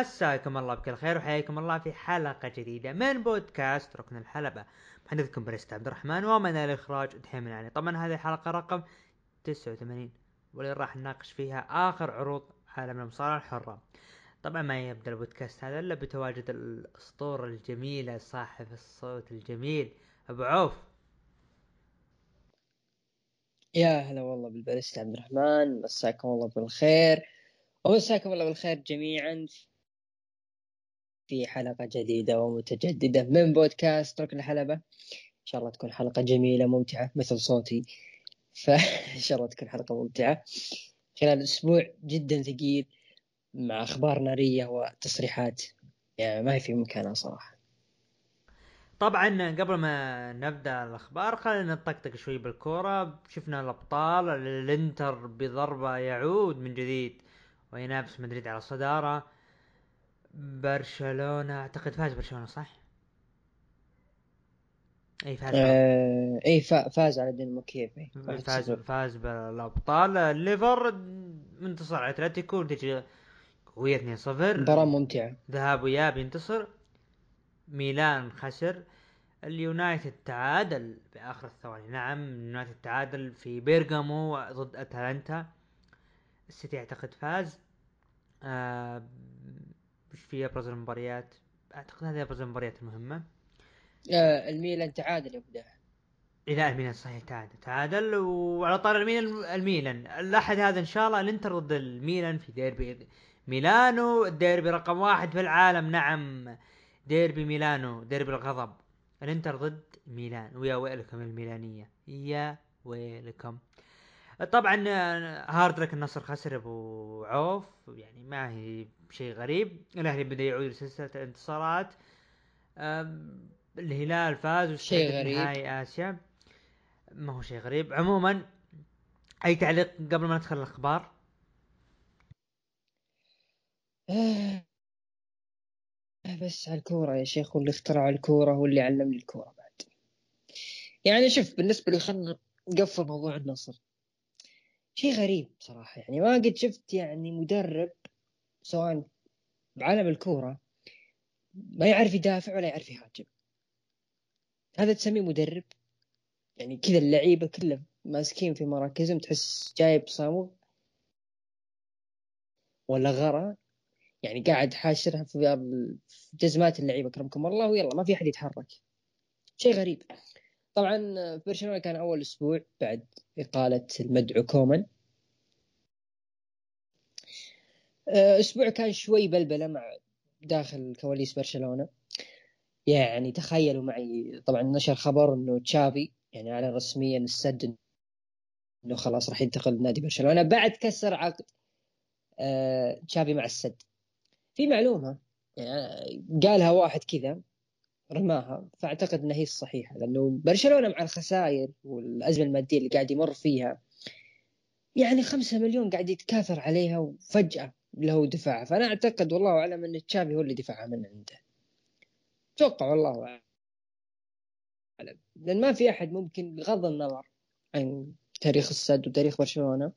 مساكم الله بكل خير وحياكم الله في حلقة جديدة من بودكاست ركن الحلبة. محدثكم بريست عبد الرحمن ومن الإخراج دحيم يعني طبعا هذه الحلقة رقم 89 واللي راح نناقش فيها آخر عروض عالم المصارعة الحرة. طبعا ما يبدأ البودكاست هذا إلا بتواجد الأسطورة الجميلة صاحب الصوت الجميل أبو عوف. يا هلا والله بالبرست عبد الرحمن مساكم الله بالخير. ومساكم الله بالخير جميعا. في حلقة جديدة ومتجددة من بودكاست ركن الحلبة. إن شاء الله تكون حلقة جميلة ممتعة مثل صوتي. فإن شاء الله تكون حلقة ممتعة. خلال أسبوع جدا ثقيل مع أخبار نارية وتصريحات. يعني ما هي في مكانها صراحة. طبعا قبل ما نبدأ الأخبار خلينا نطقطق شوي بالكورة. شفنا الأبطال. الإنتر بضربة يعود من جديد. وينافس مدريد على الصدارة. برشلونة أعتقد فاز برشلونة صح؟ إي فاز آه إي فاز على دينامو كييف فاز فاز بالأبطال. الليفر منتصر على أتلتيكو نتيجة قوية 2-0 مباراة ممتعة. ذهاب وإياب ينتصر. ميلان خسر. اليونايتد تعادل في اخر الثواني. نعم اليونايتد تعادل في بيرغامو ضد أتلانتا. السيتي أعتقد فاز. آه في ابرز المباريات أعتقد هذه ابرز المباريات المهمة. آه الميلان تعادل يبدا لا الميلان صحيح تعادل. تعادل وعلى طار الميلان الميلان. الأحد هذا إن شاء الله الإنتر ضد الميلان في ديربي ميلانو. الديربي رقم واحد في العالم. نعم ديربي ميلانو. ديربي الغضب. الإنتر ضد ميلان. ويا ويلكم الميلانية. يا ويلكم طبعا هارد النصر خسر أبو عوف يعني ما هي شيء غريب. الأهلي بدأ يعود لسلسلة الانتصارات. الهلال فاز شيء غريب. نهائي آسيا. ما هو شيء غريب. عموما أي تعليق قبل ما ندخل الأخبار؟ آه، بس على الكورة يا شيخ واللي اخترع الكورة واللي علمني الكورة بعد. يعني شوف بالنسبة لي خلنا نقفل موضوع النصر. شيء غريب صراحة يعني. ما قد شفت يعني مدرب سواء بعالم الكورة ما يعرف يدافع ولا يعرف يهاجم. هذا تسميه مدرب. يعني كذا اللعيبة كلها ماسكين في مراكزهم تحس جايب صامغ ولا غرة يعني قاعد حاشرها في جزمات اللعيبة اكرمكم الله ويلا ما في أحد يتحرك. شيء غريب. طبعا برشلونة كان أول أسبوع بعد إقالة المدعو كومان آه، أسبوع كان شوي بلبلة مع داخل كواليس برشلونة. يعني تخيلوا معي طبعا نشر خبر إنه تشافي يعني اعلن رسميا السد إنه خلاص راح ينتقل لنادي برشلونة بعد كسر عقد آه، تشافي مع السد. في معلومة يعني قالها واحد كذا رماها. فأعتقد إنها هي الصحيحة لأنه برشلونة مع الخسائر والأزمة المادية اللي قاعد يمر فيها يعني خمسة مليون قاعد يتكاثر عليها وفجأة له دفاعها فأنا أعتقد والله أعلم أن تشافي هو اللي دفعها من عنده. أتوقع والله أعلم. لأن ما في أحد ممكن بغض النظر عن تاريخ السد وتاريخ برشلونة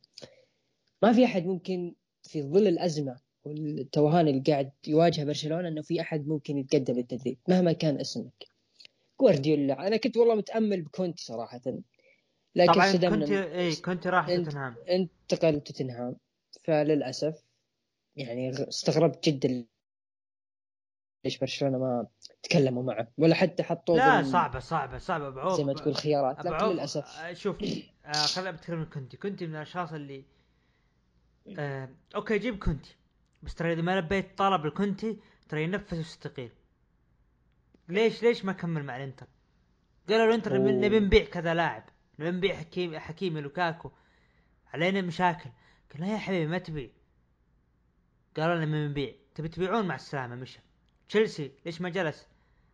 ما في أحد ممكن في ظل الأزمة والتوهان اللي قاعد يواجهه برشلونة إنه في أحد ممكن يتقدم للتدريب مهما كان اسمك. جوارديولا أنا كنت والله متأمل بكونتي صراحة. لكن طبعا كنت اي كنت راح توتنهام. انتقل توتنهام. فللأسف يعني استغربت جدا ليش برشلونة ما تكلموا معه ولا حتى حطوه لا صعبة صعبة صعبة. بعوض زي ما تقول خيارات. لكن للاسف آه، شوف آه خلينا بتكلم كونتي كونتي من الأشخاص اللي آه okay جيب كونتي بس ترى إذا ما لبيت طلب الكونتي ترى ينفذ ويستقيل. ليش ليش ما كمل مع الإنتر؟ قالوا الإنتر نبي نبيع كذا لاعب. نبي نبيع حكيم حكيمي لوكاكو. علينا مشاكل. قال يا حبيبي ما تبيع. قالوا لنا نبي نبيع. تبي تبيعون مع السلامة مشى. تشيلسي ليش ما جلس؟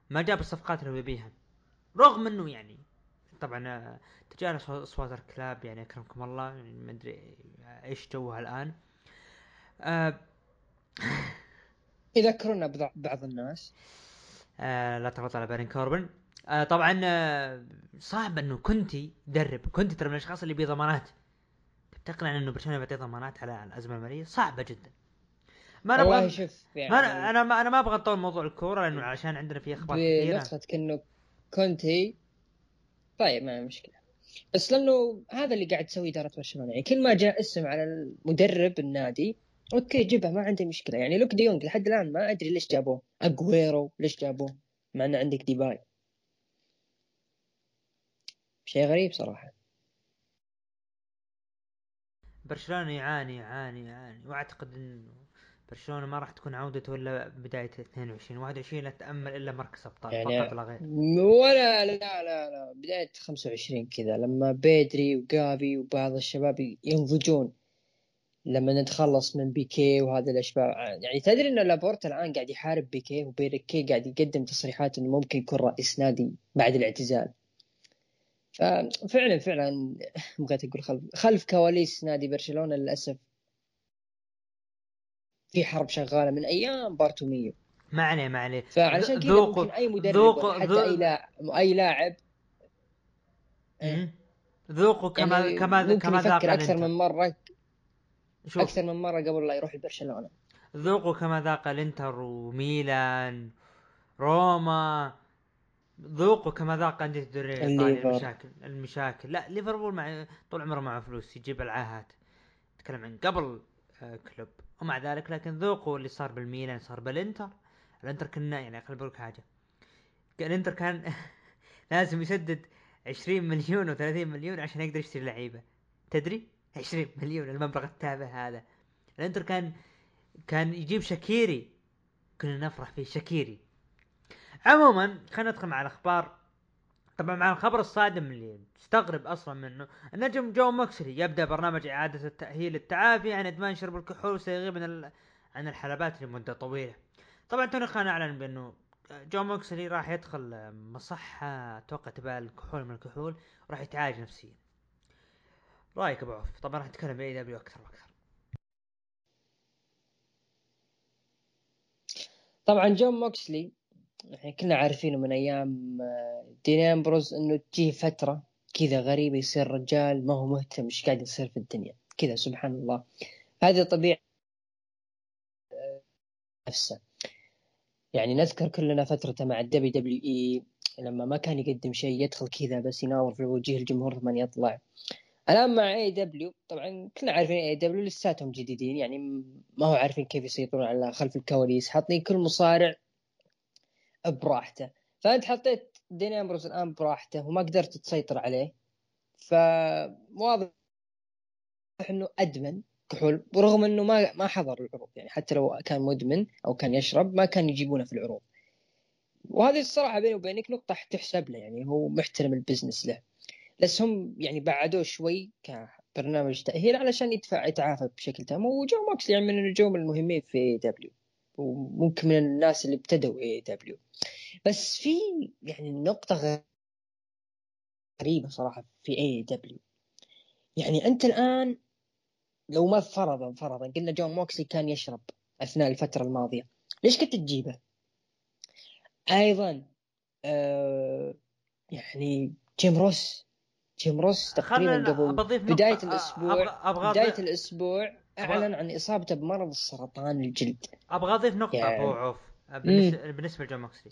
ما جاب الصفقات اللي يبيها رغم إنه يعني طبعا آه، تجاهل اصوات الكلاب يعني أكرمكم الله يعني ما أدري إيش جوها الآن. آه يذكرنا بعض الناس. آه لا تغلط على بارين كوربن. آه طبعا آه صعب إنه كنتي يدرب. كنتي ترى من الأشخاص اللي بيه ضمانات تقنع إنه برشلونة بيعطيه ضمانات على الأزمة المالية؟ صعبة جدا. ما والله نبغى شوف يعني ما أنا- أنا ما أنا ما أبغى أطول موضوع الكورة لأنه عشان عندنا في أخبار كثيرة. بنقطة إنه كونتي طيب ما مشكلة. بس لأنه هذا اللي قاعد تسويه إدارة برشلونة. يعني كل ما جاء اسم على المدرب النادي okay جيبها ما عندي مشكلة. يعني لوك ديونج لحد الآن ما أدري ليش جابوه. اجويرو ليش جابوه؟ مع انه عندك ديباي. شيء غريب صراحة. برشلونة يعاني يعاني يعاني. وأعتقد انه برشلونة ما راح تكون عودته الا بداية 22 21 لا تأمل إلا مركز أبطال يعني فقط لا غير. ولا لا لا لا بداية 25 كذا لما بيدري وجافي وبعض الشباب ينضجون. لما نتخلص من بيكي وهذا الاشباح يعني تدري إن لابورتا الآن قاعد يحارب بيكي وبيكي قاعد يقدم تصريحات إنه ممكن يكون رئيس نادي بعد الاعتزال. ففعلا فعلا بغيت أقول خلف خلف كواليس نادي برشلونة للأسف في حرب شغالة من أيام بارتوميو. ما عليه ما عليه. فعلشان كذا ممكن أي مدرب ولا حتى ذوق- أي لاعب أي لاعب. ذوقوا كما يعني كما كما ذاق أكثر من مرة. شوف. أكثر من مرة قبل لا يروح لبرشلونة. ذوقوا كما ذاق الإنتر وميلان روما ذوقوا كما ذاق أندية الدوري الإيطالي. المشاكل المشاكل. لا ليفربول مع طول عمره معه فلوس يجيب العاهات نتكلم عن قبل آه، كلوب. ومع ذلك لكن ذوقوا اللي صار بالميلان صار بالإنتر. الإنتر كنا يعني خليني بقول لك حاجة. الإنتر كان لازم يسدد 20 مليون و30 مليون عشان يقدر يشتري لعيبة. تدري؟ 20 مليون المبلغ التافه هذا. الأنتر كان كان يجيب شاكيري. كنا نفرح فيه شاكيري. عموما خلينا ندخل مع الأخبار. طبعا مع الخبر الصادم اللي تستغرب أصلا منه النجم جون موكسلي يبدأ برنامج إعادة التأهيل التعافي عن إدمان شرب الكحول وسيغيب عن عن الحلبات لمدة طويلة. طبعا توني خان أعلن بأنه جون موكسلي راح يدخل مصحة أتوقع تبع الكحول من الكحول وراح يتعالج نفسيا. رايك أبو عوف؟ طبعا راح نتكلم ب AEW أكثر وأكثر. طبعا جون موكسلي إحنا كنا عارفينه من أيام آه، دين أمبروز إنه تجيه فترة كذا غريبة يصير رجال ما هو مهتم إيش قاعد يصير في الدنيا كذا سبحان الله. هذه طبيعة آه، نفسه. يعني نذكر كلنا فترته مع ال WWE لما ما كان يقدم شيء يدخل كذا بس يناور في وجه الجمهور ثم يطلع. الآن مع AEW طبعا كنا عارفين AEW لساتهم جديدين يعني ما هو عارفين كيف يسيطرون على خلف الكواليس حاطين كل مصارع براحته. فأنت حطيت دين امبروز الآن براحته وما قدرت تسيطر عليه فواضح إنه أدمن كحول ورغم إنه ما ما حضر العروض يعني حتى لو كان مدمن أو كان يشرب ما كان يجيبونه في العروض. وهذه الصراحة بيني وبينك نقطة تحسب له يعني هو محترم ال business له. بس هم يعني بعدوه شوي كبرنامج تأهيل علشان يدفع يتعافى بشكل تام. وجون موكس يعني من النجوم المهمين في AEW وممكن من الناس اللي ابتدوا AEW بس في يعني نقطة غريبة صراحة في AEW يعني أنت الآن لو ما فرضا فرضا قلنا جون موكسلي كان يشرب أثناء الفترة الماضية ليش كنت تجيبه؟ أيضا آه يعني جيم روس جيم روس تقريبا قبل. بداية الأسبوع أبغى- بداية أضيف- الأسبوع أعلن عن إصابته بمرض السرطان الجلد أبغى أضيف نقطة يعني- أبو عوف بالنسبة, بالنسبة لجون موكسلي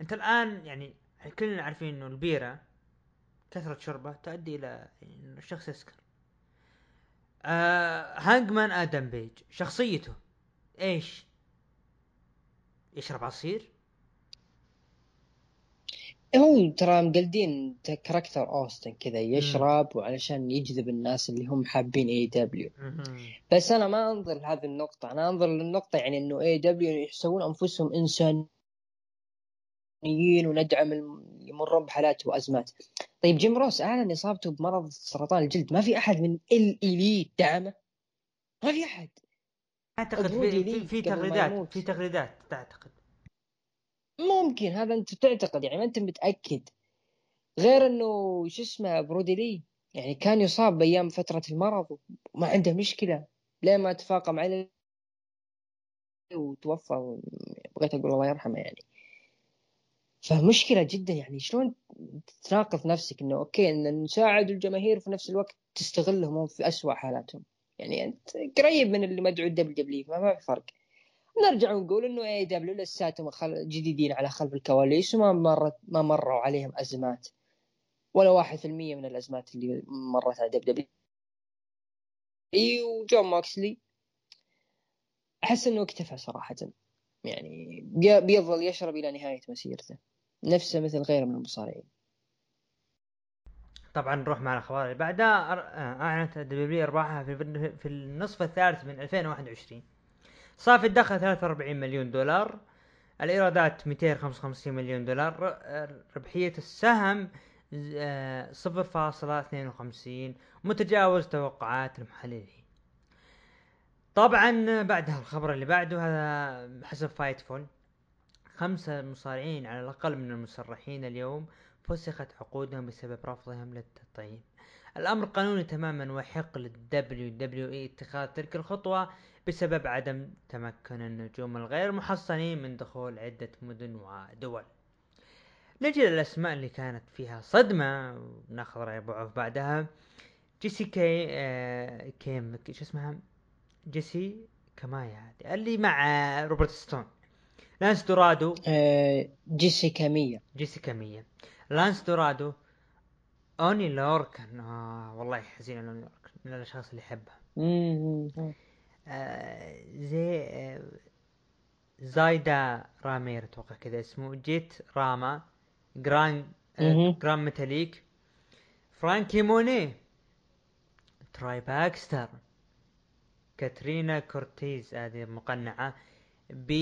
أنت الآن يعني كلنا عارفين إنه البيرة كثرة شربه تؤدي إلى إنه الشخص يسكر آه هانجمان آدم بيج شخصيته إيش؟ يشرب عصير؟ هو ترى مقلدين character اوستن كذا يشرب وعلشان يجذب الناس اللي هم حابين AEW. بس أنا ما أنظر لهذه النقطة أنا أنظر للنقطة يعني إنه AEW يحسبون أنفسهم إنسانيين وندعم يمرون بحالات وأزمات. طيب جيم روس أعلن إصابته بمرض سرطان الجلد. ما في أحد من الإليت دعمه؟ ما في أحد. أعتقد في في, تغريدات. في تغريدات تعتقد. ممكن هذا أنت تعتقد يعني ما أنت متأكد. غير إنه شو اسمه برودي لي يعني كان يصاب بأيام فترة المرض وما عنده مشكلة. لين ما تفاقم عليه وتوفى بغيت أقول الله يرحمه يعني. فمشكلة جدا يعني. شلون تناقض نفسك إنه okay إن نساعد الجماهير وفي نفس الوقت تستغلهم هم في أسوأ حالاتهم. يعني أنت قريب من اللي مدعو ال WW فما في فرق. نرجع ونقول إنه AEW لساتهم. جديدين على خلف الكواليس وما مرت ما مروا عليهم أزمات. ولا واحد في المية من الأزمات اللي مرت على WWE وجون موكسلي. أحس إنه اكتفى صراحة. يعني بيظل يشرب إلى نهاية مسيرته. نفسه مثل غيره من المصارعين. طبعا نروح مع الأخبار اللي بعدها. أعلنت دبليو أرباحها في النصف الثالث من 2021 صافي الدخل 43 مليون دولار. الإيرادات 255 مليون دولار. ربحية السهم 0.52 متجاوز توقعات المحللين. طبعا بعدها الخبر اللي بعده هذا حسب Fightful خمسة مصارعين على الأقل من المسرحين اليوم فسخت عقودهم بسبب رفضهم للتطعيم. الأمر قانوني تماما ويحق لل WWE اتخاذ تلك الخطوة بسبب عدم تمكن النجوم الغير محصنين من دخول عدة مدن ودول. نجي للأسماء اللي كانت فيها صدمة ونأخذ رأي عوف بعدها. جيسي كي آه كيم شو اسمها؟ جيسي كامية هذه اللي مع روبرت ستون. لانس دورادو. آه جيسي كامية. جيسي كامية. لانس دورادو. أوني لوركن. آه والله حزين اوني لوركن. من الأشخاص اللي أحبها. زي آه زايدا رامير أتوقع كذا اسمه. جيت راما جران آه جران ميتاليك. فرانكي موني. تراي باكستر. كاترينا كورتيز هذه مقنعة. B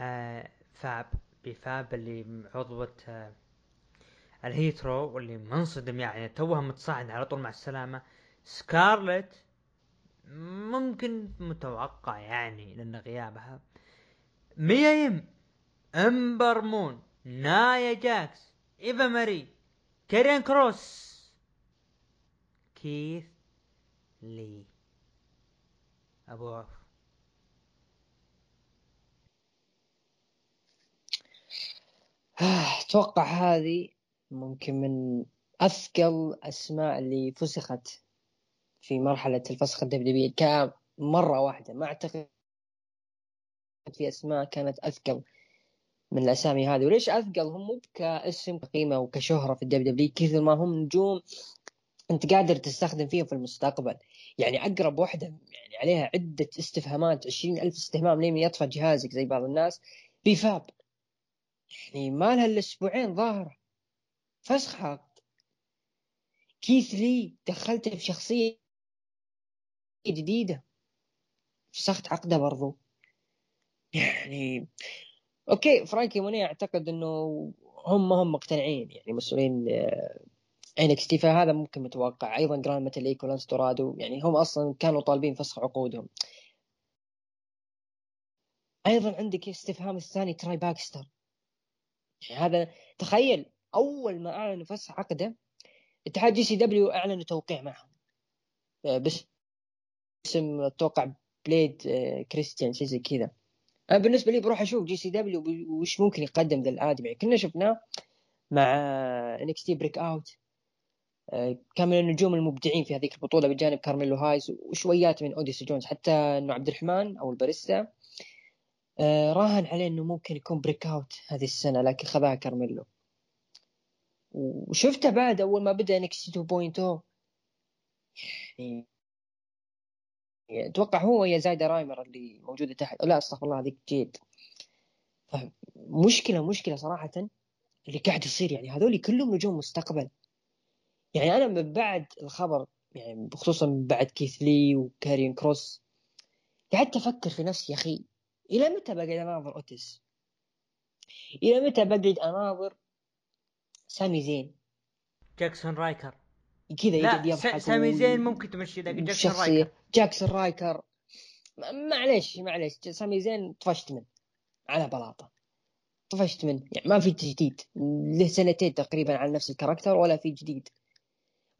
آه Fab. B-Fab اللي عضوة آه ال Hit Row واللي منصدم يعني توها متصاعد على طول مع السلامة. سكارلت. ممكن متوقع يعني لأن غيابها. ميا يم إمبر مون نايا جاكس إيفا ماري كاريون كروس كيث لي أبو عوف. أتوقع هذه ممكن من أثقل أسماء اللي فسخت في مرحلة الفسخ ال W كمرة واحدة. ما أعتقد في أسماء كانت أثقل من الأسامي هذه. وليش أثقل؟ هم مو كاسم قيمه وكشهرة في ال WW كثر ما هم نجوم أنت قادر تستخدم فيهم في المستقبل. يعني أقرب واحدة يعني عليها عدة استفهامات عشرين ألف استهمام لين يطفى جهازك زي بعض الناس. B-Fab. يعني ما لها الا أسبوعين ظاهرة. فسخ عقد كيث لي دخلته في جديدة. فسخت عقده برضو. يعني أوكي فرانكي موني أعتقد إنه هم هم مقتنعين يعني مسؤولين NXT فهذا ممكن متوقع. أيضا جراند ميتاليك ولينس دورادو يعني هم أصلا كانوا طالبين فسخ عقودهم. أيضا عندك إستفهام الثاني تراي باكستر. يعني هذا تخيل أول ما أعلنوا فسخ عقده اتحاد GCW أعلنوا توقيع معهم. بس اسم أتوقع بليك كريستيان شيء زي كذا. أنا بالنسبة لي بروح أشوف GCW وش ممكن يقدم ذا الآدمي. يعني كنا شفناه مع NXT Breakout كان من النجوم المبدعين في هذيك البطولة بجانب كارميلو هايز وشويات من أوديسي جونز. حتى إنه عبد الرحمن أو الباريستا آه، راهن عليه إنه ممكن يكون Breakout هذه السنة لكن خذاها كارميلو. وشفته بعد أول ما بدأ NXT 2.0 يعني أتوقع هو يا زايدة رايمر اللي موجودة تحت لا أستغفر الله هذيك جيد مشكلة مشكلة صراحة اللي قاعد يصير يعني هذول كلهم نجوم مستقبل يعني أنا من بعد الخبر يعني خصوصا بعد كيث لي وكاريون كروس قعدت أفكر في نفسي يا أخي إلى متى بقعد أناظر أوتيس؟ إلى متى بقعد أناظر سامي زين؟ جاكسون رايكر كذا يقعد يضحك سامي زين ممكن تمشي لكن جاكسون رايكر. جاكسون رايكر. معليش معليش. سامي زين طفشت منه على بلاطة. طفشت منه. يعني ما في تجديد له سنتين تقريبا على نفس ال character ولا في جديد.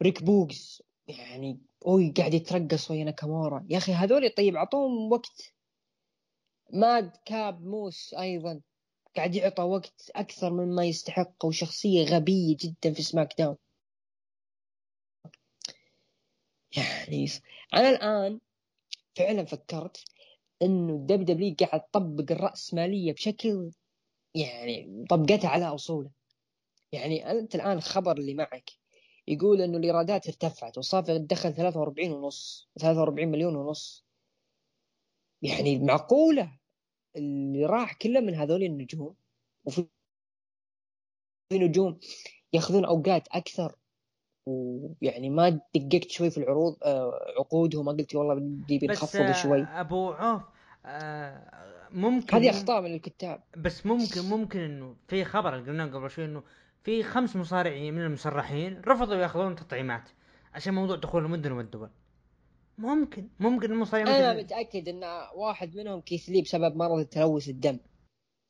ريك بوقز يعني أوي قاعد يترقص ويا ناكامورا. يا أخي هذول طيب أعطوهم وقت. ماد كاب موس أيضا قاعد يعطى وقت أكثر مما يستحق وشخصية غبية جدا في SmackDown. يعني أنا الآن فعلا فكرت إنه ال WW قاعد تطبق الراسماليه بشكل يعني طبقتها على أصوله. يعني أنت الآن الخبر اللي معك يقول إنه الإيرادات ارتفعت وصافي دخل 43 ونص 43 مليون ونص. يعني معقولة اللي راح كله من هذول النجوم؟ وفي نجوم ياخذون أوقات أكثر ويعني ما دققت شوي في العروض آه، عقودهم ما قلت والله بدي بنخفض شوي. أبو عوف آه، ممكن هذه أخطاء من الكتاب. بس ممكن ممكن إنه في خبر قلنا قبل شوي إنه في خمس مصارعين من المسرحين رفضوا يأخذون تطعيمات عشان موضوع دخول المدن والدول ممكن ممكن المصارعين أنا متأكد إن واحد منهم كيث لي بسبب مرض تلوث الدم.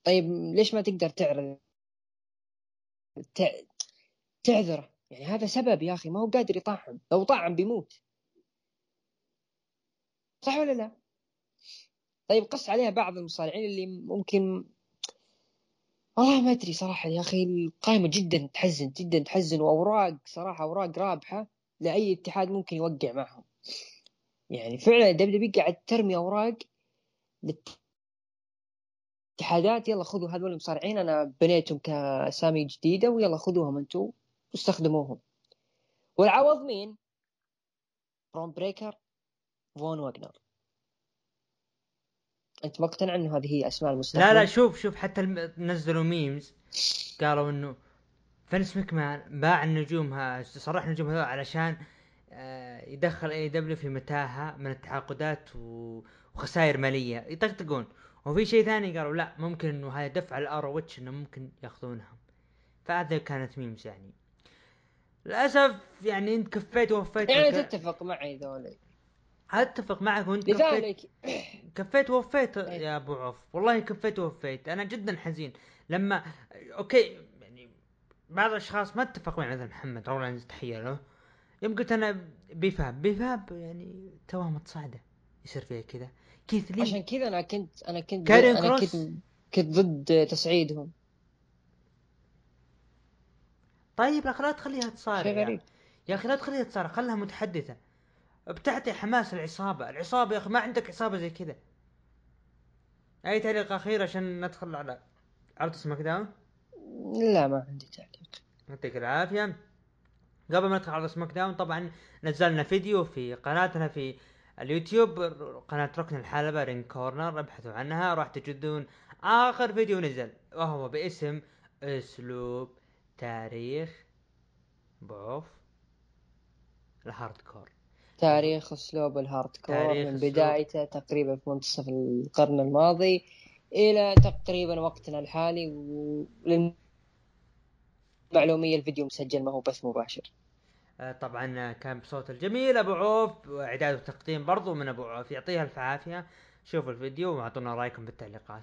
طيب ليش ما تقدر تعرض تعذره؟ يعني هذا سبب يا أخي ما هو قادر يطعم لو طعم بيموت. صح ولا لا؟ طيب قص عليها بعض المصارعين اللي ممكن والله ما أدري صراحة يا أخي القائمة جدا تحزن جدا تحزن وأوراق صراحة أوراق رابحة لأي اتحاد ممكن يوقع معهم. يعني فعلا W قاعد ترمي أوراق اتحادات يلا خذوا هذول المصارعين أنا بنيتهم كأسامي جديدة ويلا خذوهم أنتم واستخدموهم والعوض مين؟ برون بريكر فون واجنر أنت مقتنع إنه هذه هي أسماء المستقبل؟ لا لا شوف شوف حتى نزلوا memes قالوا إنه فينس مكمان باع النجوم صرح النجوم هذول علشان آه، يدخل AEW في متاهة من التعاقدات وخسائر مالية. يطقطقون. وفي شيء ثاني قالوا لا ممكن إنه هذا دفع ال ROH إنه ممكن يأخذونها. فهذا كانت memes يعني. للأسف يعني انت كفيت ووفيت يعني تتفق معي ذولي. اتفق معك وانت لذلك كفيت ووفيت إيه. يا أبو عوف. والله كفيت ووفيت. أنا جدا حزين. لما أوكي يعني بعض الأشخاص ما اتفقوا معي مثل محمد رولانز تحيه له يوم قلت أنا B-Fab B-Fab يعني توها متصاعدة يصير فيها كذا. كيث لي عشان كذا أنا كنت أنا كنت أنا كنت كنت ضد تصعيدهم. طيب يا أخي لا تخليها تصارع شيء غريب. يا أخي لا تخليها تصارع خلها متحدثة. بتعطي حماس العصابه العصابة يا أخي ما عندك عصابة زي كذا. أي تعليق أخير عشان ندخل على عرض SmackDown لا ما عندي تعليق. يعطيك العافية. قبل ما ندخل على SmackDown طبعا نزلنا فيديو في قناتنا في اليوتيوب قناة ركن الحلبة Ring Corner ابحثوا عنها راح تجدون آخر فيديو نزل وهو باسم أسلوب تاريخ أبو عوف ال hardcore تاريخ أسلوب ال hardcore من بدايته تقريبا في منتصف القرن الماضي إلى تقريبا وقتنا الحالي وللمعلومية الفيديو مسجل ما هو بث مباشر. آه، طبعا كان بصوت الجميل أبو عوف وإعداد وتقديم برضو من أبو عوف. يعطيها الف عافية. شوفوا الفيديو وأعطونا رأيكم بالتعليقات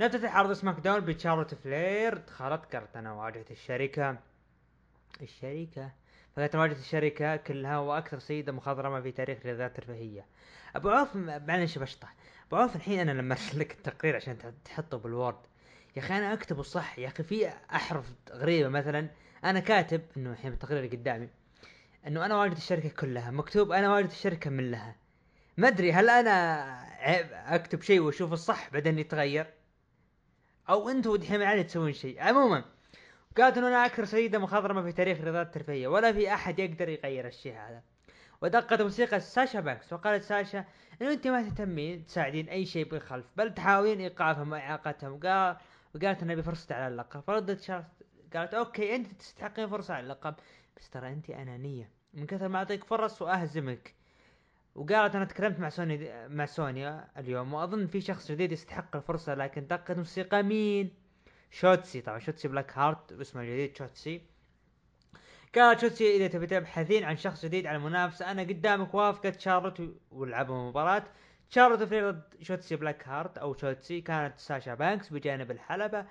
نفتتح عرض SmackDown بتشارلوت فلير دخلت كرتنا واجهت الشركة. الشركة؟ فقالت واجهة الشركة كلها وأكثر سيدة مخضرمة في تاريخ الرياضات الترفيهية. أبو عوف معلش بشطح أبو عوف الحين أنا لما أرسل لك التقرير عشان تحطه بال Word. يا أخي أنا أكتبه صح. يا أخي في أحرف غريبة مثلا. أنا كاتب إنه الحين التقرير قدامي إنه أنا واجهة الشركة كلها. مكتوب أنا واجد الشركة من لها. ما أدري هل أنا عيب أكتب شيء وأشوف الصح بعدين يتغير؟ أو أنتم دحين عادي تسوون شيء. عموما قالت انه أنا أكثر سيدة مخضرمة في تاريخ الرياضات الترفيهية ولا في أحد يقدر يغير الشيء هذا. ودقت موسيقى ساشا بانكس وقالت ساشا إنه أنت ما تهتمين تساعدين أي شيء بالخلف بل تحاولين إيقافهم وإعاقتهم. وقال وقالت إنها بفرصة على اللقب. فردت شارلت قالت okay أنت تستحقين فرصة على اللقب. بس ترى أنت أنانية. من كثر ما أعطيك فرص وأهزمك. وقالت أنا تكلمت مع سوني مع سونيا اليوم وأظن في شخص جديد يستحق الفرصة لكن دقت موسيقى مين؟ شوتسي. طبعا شوتسي بلاك هارت اسمه الجديد شوتسي. قالت شوتسي إذا تبي تبحثين عن شخص جديد على المنافسة أنا قدامك وافقت. شارلوت ولعبوا مباراة شارلوت في ضد شوتسي بلاك هارت أو شوتسي كانت ساشا بانكس بجانب الحلبة.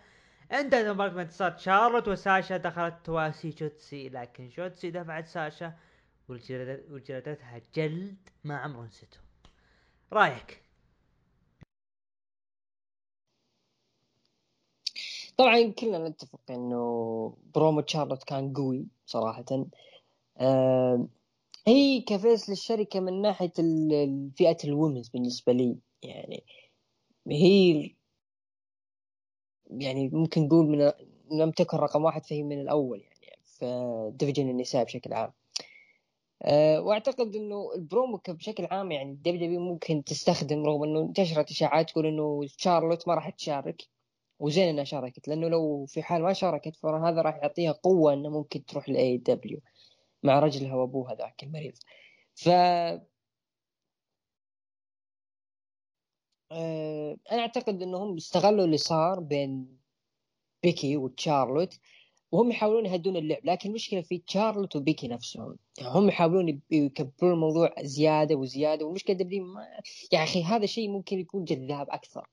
انتهت مباراة بانتصار شارلوت وساشا دخلت تواسي شوتسي لكن شوتسي دفعت ساشا وجلدتها جلد ما عمره نسيته. رأيك؟ طبعا كلنا نتفق إنه برومو شارلوت كان قوي صراحة. آه هي ك face للشركة من ناحية فئة ال women's بالنسبة لي. يعني هي يعني ممكن نقول من لم تكن رقم واحد فهي من الأول يعني في division النساء بشكل عام. أه واعتقد إنه البرومو بشكل عام يعني ال WWE ممكن تستخدم رغم إنه انتشرت إشاعات تقول إنه شارلوت ما راح تشارك وزين إنها شاركت لأنه لو في حال ما شاركت فهذا راح يعطيها قوة إنه ممكن تروح ل AEW مع رجلها وأبوها ذاك المريض. ف أه أنا أعتقد إنهم استغلوا اللي صار بين بيكي وتشارلوت وهم يحاولون يهدون اللعب لكن المشكلة في تشارلوت وبيكي نفسهم. يعني هم يحاولون يكبرون الموضوع زيادة وزيادة والمشكلة WWE ما... يا أخي هذا شيء ممكن يكون جذاب أكثر.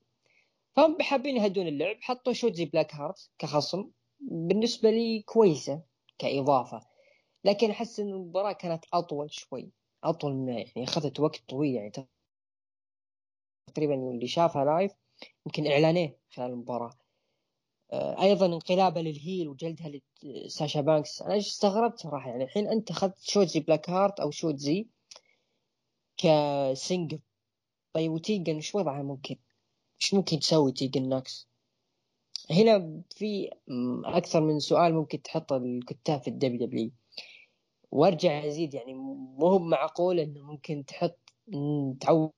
فهم حابين يهدون اللعب حطوا شوتزي بلاك هارت كخصم بالنسبة لي كويسة كإضافة. لكن أحس إن المباراة كانت أطول شوي أطول من يعني أخذت وقت طويل يعني تقريبا اللي شافها live يمكن اعلانين خلال المباراة. أيضا انقلابها لل heel وجلدها لساشا بانكس أنا استغربت صراحة يعني الحين أنت أخذت شوتزي بلاك هارت أو شوتزي ك single طيب وتيجن إيش وضعها ممكن؟ إيش ممكن تسوي تيجن ناكس؟ هنا في أكثر من سؤال ممكن تحط الكتاب في ال WWE وأرجع أزيد يعني مو هو معقول إنه ممكن تحط تعوض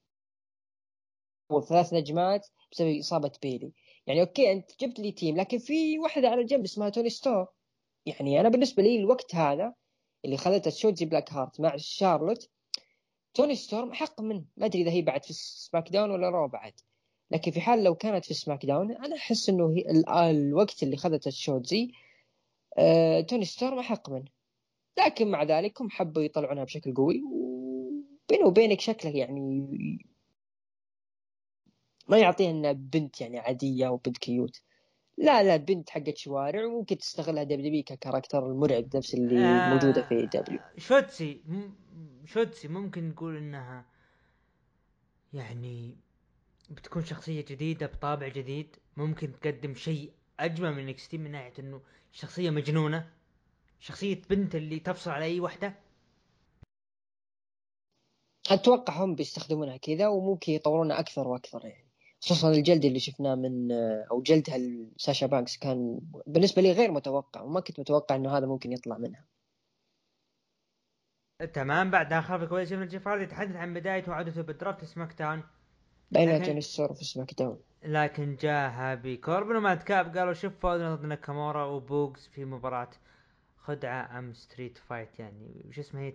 ثلاث نجمات بسبب إصابة بيلي يعني okay أنت جبت لي team لكن في واحدة على جنب اسمها توني ستورم يعني أنا بالنسبة لي الوقت هذا اللي خذته شوتزي بلاك هارت مع شارلوت توني ستورم حق منه. ما أدري إذا هي بعد في SmackDown ولا Raw بعد. لكن في حال لو كانت في SmackDown أنا أحس إنه هي الوقت اللي خذته شوتزي آه توني ستورم أحق منه. لكن مع ذلك هم حبوا يطلعونها بشكل قوي وبينه وبينك شكله يعني ما يعطيها انها بنت يعني عادية وبنت cute. لا لا بنت حقت شوارع وممكن تستغلها WWE ك character المرعب نفس اللي آه موجودة في WWE شوتسي شوتسي ممكن نقول إنها يعني بتكون شخصية جديدة بطابع جديد ممكن تقدم شيء أجمل من NXT من ناحية إنه شخصية مجنونة. شخصية بنت اللي تفصل على أي وحدة. أتوقع هم بيستخدمونها كذا وممكن يطورونها أكثر وأكثر يعني. خصوصا الجلد اللي شفناه من أو جلدها لساشا بانكس كان بالنسبة لي غير متوقع وما كنت متوقع إنه هذا ممكن يطلع منها. تمام بعد اخر كويس من جيف يتحدث عن بدايته وعودته بالدرافت سماك داون بين لكن... السور في سماك داون لكن جاء هابي كوربن ومات كاب قالوا شوف فوزنا ضد ناكامورا وبوكس في مباراة خدعة أم ستريت فايت. يعني وش اسمها هي؟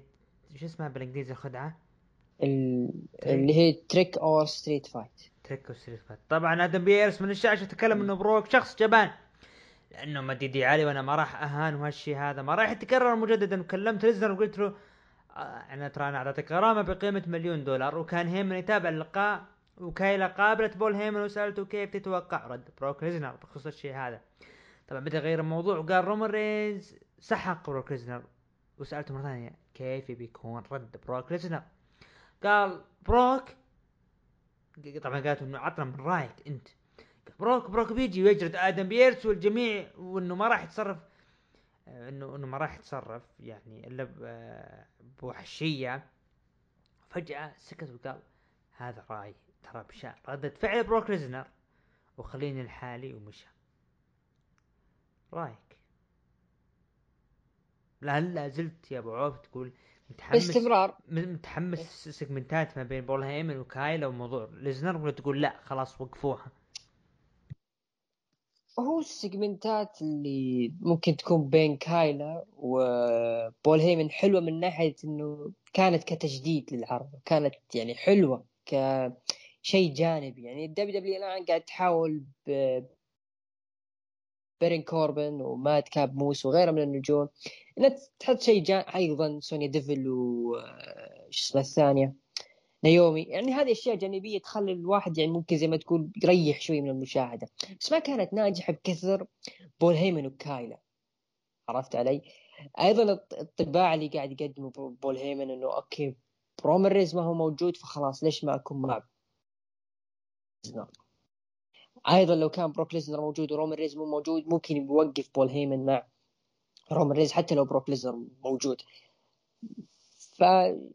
وش اسمها بالإنجليزي الخدعة؟ اللي هي تريك اور ستريت فايت. تريك اور ستريت فايت طبعا آدم بيرس من الشاشه تكلم إنه بروك شخص جبان لأنه مديدي علي وأنا ما راح أهان وهالشيء هذا ما راح يتكرر مجددا. كلمت ليزنر وقلت له آه، أنا ترى أنا أعطيتك غرامة بقيمة مليون دولار. وكان هيمن يتابع اللقاء وكايلا قابلت بول هيمن وسألته كيف تتوقع رد بروك ليزنر بخصوص الشيء هذا. طبعا بدأ يغير الموضوع وقال رومان رينز سحق بروك ليزنر. وسألته مرة ثانية كيف بيكون رد بروك ليزنر؟ قال بروك طبعا قالت إنه عطنا من رايك أنت. بروك بروك بيجي ويجرد آدم بيرس والجميع وإنه ما راح يتصرف. انه إنه ما راح يتصرف يعني إلا بوحشية. فجأة سكت وقال هذا رأي ترى بشأن ردة فعل بروك ليزنر. وخليني لحالي ومشى. رايك؟ لا لا زلت يا أبو عوف تقول متحمس باستمرار متحمس سيجمنتات ما بين بول هيمن وكايلا وموضوع ليزنر ولا تقول لا خلاص وقفوها؟ هو السيجمنتات اللي ممكن تكون بين كايلا وبول هيمن حلوة من ناحية إنه كانت كتجديد للعرض كانت يعني حلوة كشيء جانبي. يعني الدبليو دبليو الآن قاعد تحاول بارين كوربن ومادكاب موس وغيره من النجوم. انها تحط شيء أيضا سونيا ديفيل و آه، شو اسمه الثانية؟ نيومي. يعني هذه أشياء جانبية تخلي الواحد يعني ممكن زي ما تقول يريح شوي من المشاهدة. بس ما كانت ناجحة بكثر بول هيمن وكايلا. عرفت علي؟ أيضا الطباع اللي قاعد يقدمه بول هيمن إنه okay رومان رينز ما هو موجود فخلاص ليش ما أكون مع أيضا لو كان بروك ليزنر موجود ورومان رينز مو موجود ممكن يوقف بول هيمن مع رومان رينز حتى لو بروك ليزنر موجود. ف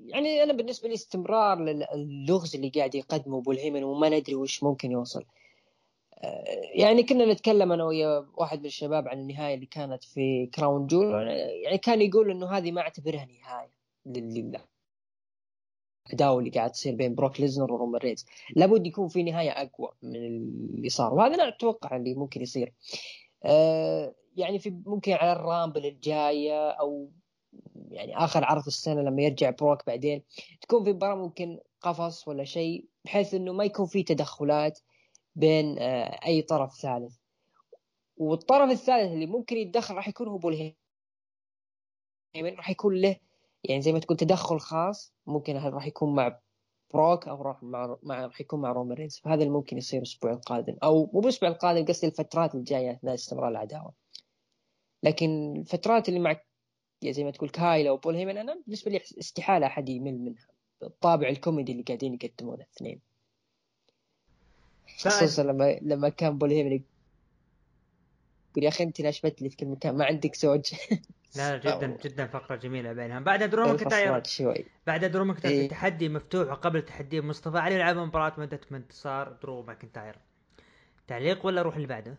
يعني أنا بالنسبة لي استمرار اللغز اللي قاعد يقدمه بول هيمن وما ندري وش ممكن يوصل. آه، يعني كنا نتكلم أنا ويا واحد من الشباب عن النهاية اللي كانت في كراون جول يعني كان يقول إنه هذه ما أعتبرها نهاية لله العداوة اللي قاعد تصير بين بروك ليزنر ورومان رينز. لابد يكون في نهاية أقوى من اللي صار وهذا أنا أتوقع اللي ممكن يصير. أه يعني في ممكن على ال Rumble الجاية أو يعني آخر عرض السنة لما يرجع بروك بعدين تكون في مباراة ممكن قفص ولا شيء بحيث إنه ما يكون في تدخلات بين أه أي طرف ثالث. والطرف الثالث اللي ممكن يتدخل راح يكون هو بول راح يكون له يعني زي ما تقول تدخل خاص ممكن هل راح يكون مع بروك أو راح مع, مع راح يكون مع رومان رينز. فهذا اللي ممكن يصير الأسبوع القادم. أو مو الأسبوع القادم قصدي الفترات الجاية اثناء استمرار العداوه لكن الفترات اللي مع يعني زي ما تقول كايلا وبول هيمن أنا بالنسبة لي استحالة أحد يمل منها. الطابع الكوميدي اللي قاعدين يقدمونه الاثنين خصوصا لما لما كان بول هيمن يقول يا أخي أنت ناشب لي في كل مكان ما عندك زوج. لا جدا جدا فقرة جميلة بينهم. بعد درو ماكنتاير شوي. بعد درو ماكنتاير إيه؟ تحدي مفتوح وقبل تحدي مصطفى علي لعب مباراة مدة من انتصار درو ماكنتاير تعليق ولا أروح اللي بعده؟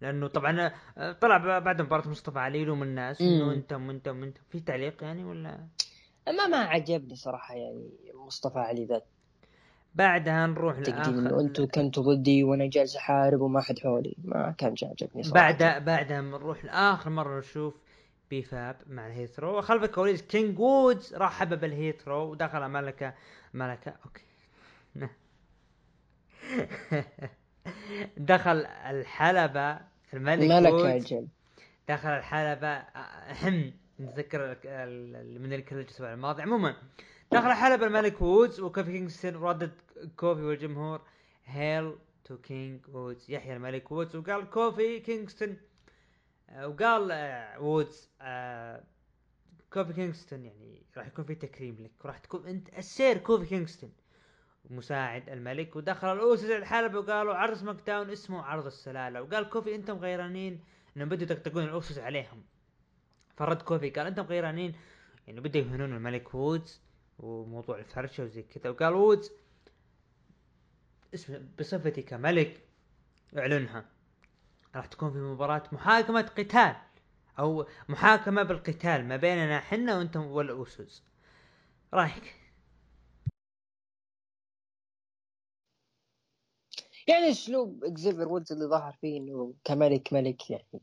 لأنه طبعا آه، طلع بعد مباراة مصطفى علي يلوم الناس إنه أنت وانت وانت في تعليق يعني ولا؟ ما ما عجبني صراحة يعني مصطفى علي ذات بعدها نروح لآخر. إنه أنتم كنتوا ضدي وأنا جالس أحارب وما حد حولي. ما كان عجبني صراحة. بعدها بعدها بنروح لآخر مرة نشوف بيفاب مع الهيثرو وخلف الكواليس كينج وودز راح حبب الهيثرو ودخل ملكه ملكة. okay. دخل الحلبة الملك ملكة أجل دخل الحلبة هم نتذكر من الأسبوع الماضي. عموما دخل الحلبة الملك وودز وكوفي كينغستون ردد كوفي والجمهور hail to King وودز. يحيا الملك وودز وقال كوفي كينغستون آه، وقال آه، وودز آه، كوفي كينغستون يعني راح يكون في تكريم لك. وراح تكون أنت السير كوفي كينغستون مساعد الملك ودخل الأوسوس الحلبة وقالوا عرض سماك داون اسمه عرض السلالة. وقال كوفي أنتم غيرانين إنهم بدوا يطقطقون الأوسوس عليهم. فرد كوفي قال أنتم غيرانين يعني بدوا يهنون الملك وودز. وموضوع الفرشة وزي كذا. وقال وودز بصفتي كملك اعلنها. راح تكون في مباراة محاكمة قتال أو محاكمة بالقتال ما بيننا حنا وأنتم والاوسوس رايك؟ يعني اسلوب إكزيفر وودز اللي ظهر فيه إنه كملك ملك يعني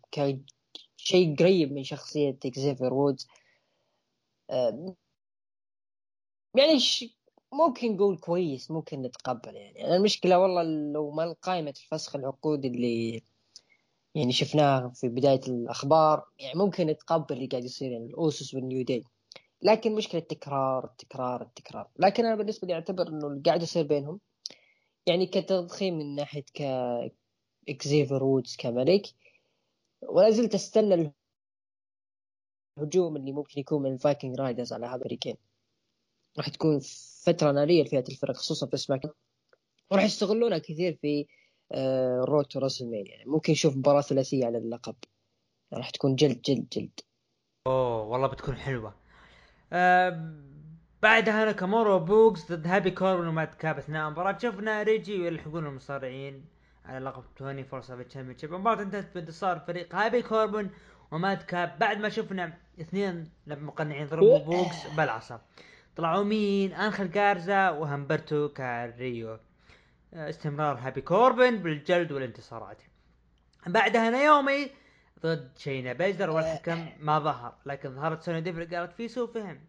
كشيء قريب من شخصية إكزيفر وودز يعني ممكن نقول كويس ممكن نتقبل يعني. المشكلة والله لو ما قائمة الفسخ العقود اللي يعني شفناها في بداية الأخبار يعني ممكن نتقبل اللي قاعد يصير يعني الاوسوس والنيو داي لكن مشكلة التكرار التكرار التكرار. لكن أنا بالنسبة لي أعتبر إنه اللي قاعد يصير بينهم يعني كتضخيم من ناحية ك إكزيفر وودز كملك ولا زلت أستنى الهجوم اللي ممكن يكون من الفايكنج رايدرز على هذا الريكين راح تكون فترة نارية لفئة الفرق خصوصا في سماك وراح يستغلونها كثير في Road to راسلمانيا يعني. ممكن نشوف مباراة ثلاثية على اللقب. راح تكون جلد جلد جلد. أوه والله بتكون حلوة. أه بعدها ناكامورا وبوقز ضد هابي كوربن ومادكاب أثناء المباراة. شفنا ريجي يلحقون المصارعين على لقب 24 7 championship المباراة انتهت بانتصار فريق هابي كوربن ومادكاب. بعد ما شفنا اثنين مقنعين ضربوا بوقز بالعصا. طلعوا مين؟ انخل جارزا وهمبرتو كاريو. آه، استمرار هابي كوربن بالجلد والانتصارات. بعدها نيومي ضد شينا بيزلر والحكم ما ظهر لكن ظهرت سونيا ديفل قالت في سوء فهم.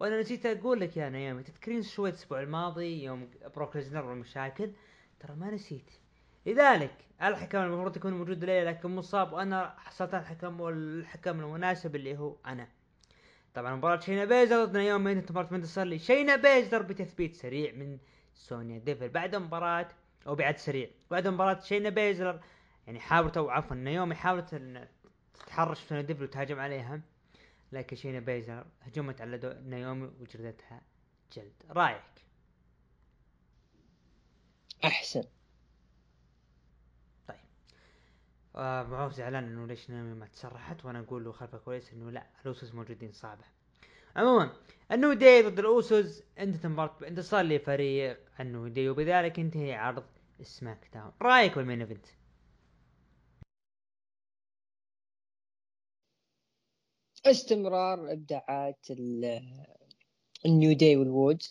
وأنا نسيت أقول لك يا نيومي تذكرين شوي الأسبوع الماضي يوم بروك ليزنر والمشاكل؟ ترى ما نسيت. لذلك الحكم المفروض يكون موجود لي لكن مصاب وأنا حصلت الحكم والحكم المناسب اللي هو أنا. طبعا مباراة شينا بيزر ضد نايومي انت مباراة لي؟ شينا بيزر بتثبيت سريع من سونيا ديفل بعد مباراة أو بعد سريع. بعد مباراة شينا بيزر يعني حاولت أو عفوا نايومي حاولت إن تتحرش سونيا ديفل وتهاجم عليها لكن شينا بيزر هجمت على نايومي وجلدتها جلد. رأيك؟ أحسن آه معوف زعلان إنه ليش نايمي ما تسرحت وأنا أقول له خلفه كويس إنه لا الاسس موجودين صعبة. عموما النيو داي ضد الأوسوس أنت مباراة أنت صار لي فريق النيو داي وبذلك انتهي عرض سماك داون رأيك بال main event؟ استمرار إبداعات النيو داي والوود.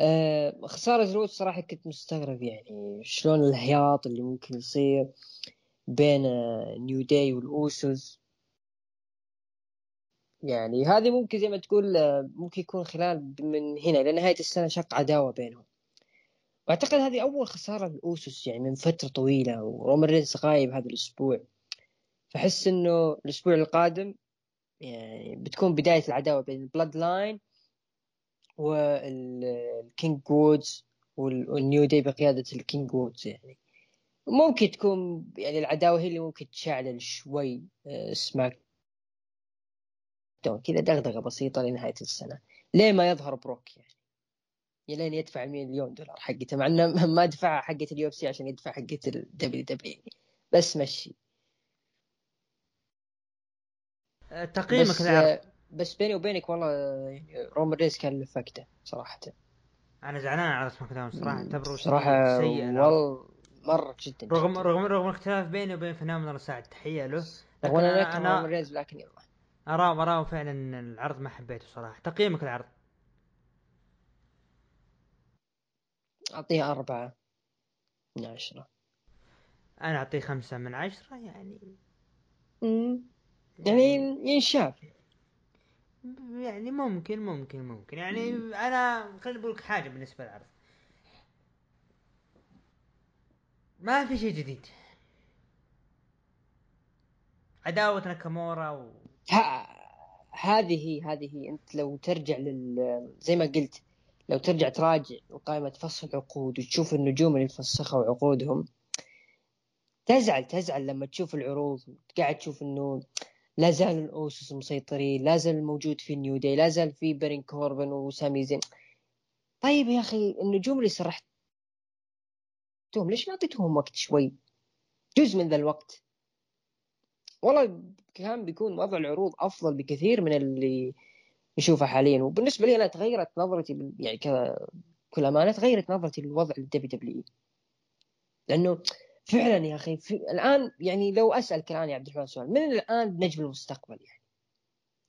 أه خسارة الوود صراحة كنت مستغرب يعني شلون الهياط اللي ممكن يصير. بين نيو داي والأوسوس. يعني هذه ممكن زي ما تقول ممكن يكون خلال من هنا لنهاية السنة شق عداوة بينهم. وأعتقد هذه أول خسارة للأوسوس يعني من فترة طويلة ورومان رينز غايب هذا الأسبوع. فحس إنه الأسبوع القادم يعني بتكون بداية العداوة بين البلود لاين والكينج وودز والنيو داي بقيادة الكينج وودز يعني. ممكن تكون يعني العداوة هي اللي ممكن تشعلل شوي آه، سماك. كذا دغدغة بسيطة لنهاية السنة. ليه ما يظهر بروك يعني؟ لين يدفع مليون دولار حقته مع إنه ما دفع حقة اليو إف سي عشان يدفع حقة الدبليو دبليو بس مشي. تقييمك بس للعرض بس بيني وبينك والله يعني رومان رينز كان له فكته صراحة. أنا زعلان على سماك داون صراحة أعتبره صراحة سيء والله مرة جدا رغم جداً. رغم رغم الاختلاف بيني وبين فنان سعد تحية له. لكن أنا أنا ريز لكن يلا. اراه اراه فعلا العرض ما حبيته صراحة. تقييمك العرض أعطيه أربعة من عشرة. أنا أعطيه خمسة من عشرة يعني. يعني ينشاف. يعني ممكن ممكن ممكن. يعني أنا خليني أقول لك حاجة بالنسبة للعرض. ما في شيء جديد. عداوة ناكامورا و... هذه هي هذه هي أنت لو ترجع لل زي ما قلت لو ترجع تراجع قائمة فصل عقود وتشوف النجوم اللي فسخوا عقودهم تزعل تزعل لما تشوف العروض قاعد تشوف إنه لا زال الأوسوس مسيطرين لا زال موجود في نيو داي لا زال في بارون كوربن وسامي زين. طيب يا أخي النجوم اللي سرحتهم ليش ما أعطيتهم وقت شوي؟ جزء من ذا الوقت. والله كان بيكون وضع العروض أفضل بكثير من اللي نشوفه حاليا. وبالنسبة لي أنا تغيرت نظرتي يعني كل أمانة تغيرت نظرتي للوضع الدبليو دبليو لأنه فعلا يا أخي في الآن يعني لو أسألك الآن يا عبد الرحمن سؤال من الآن نجم المستقبل يعني؟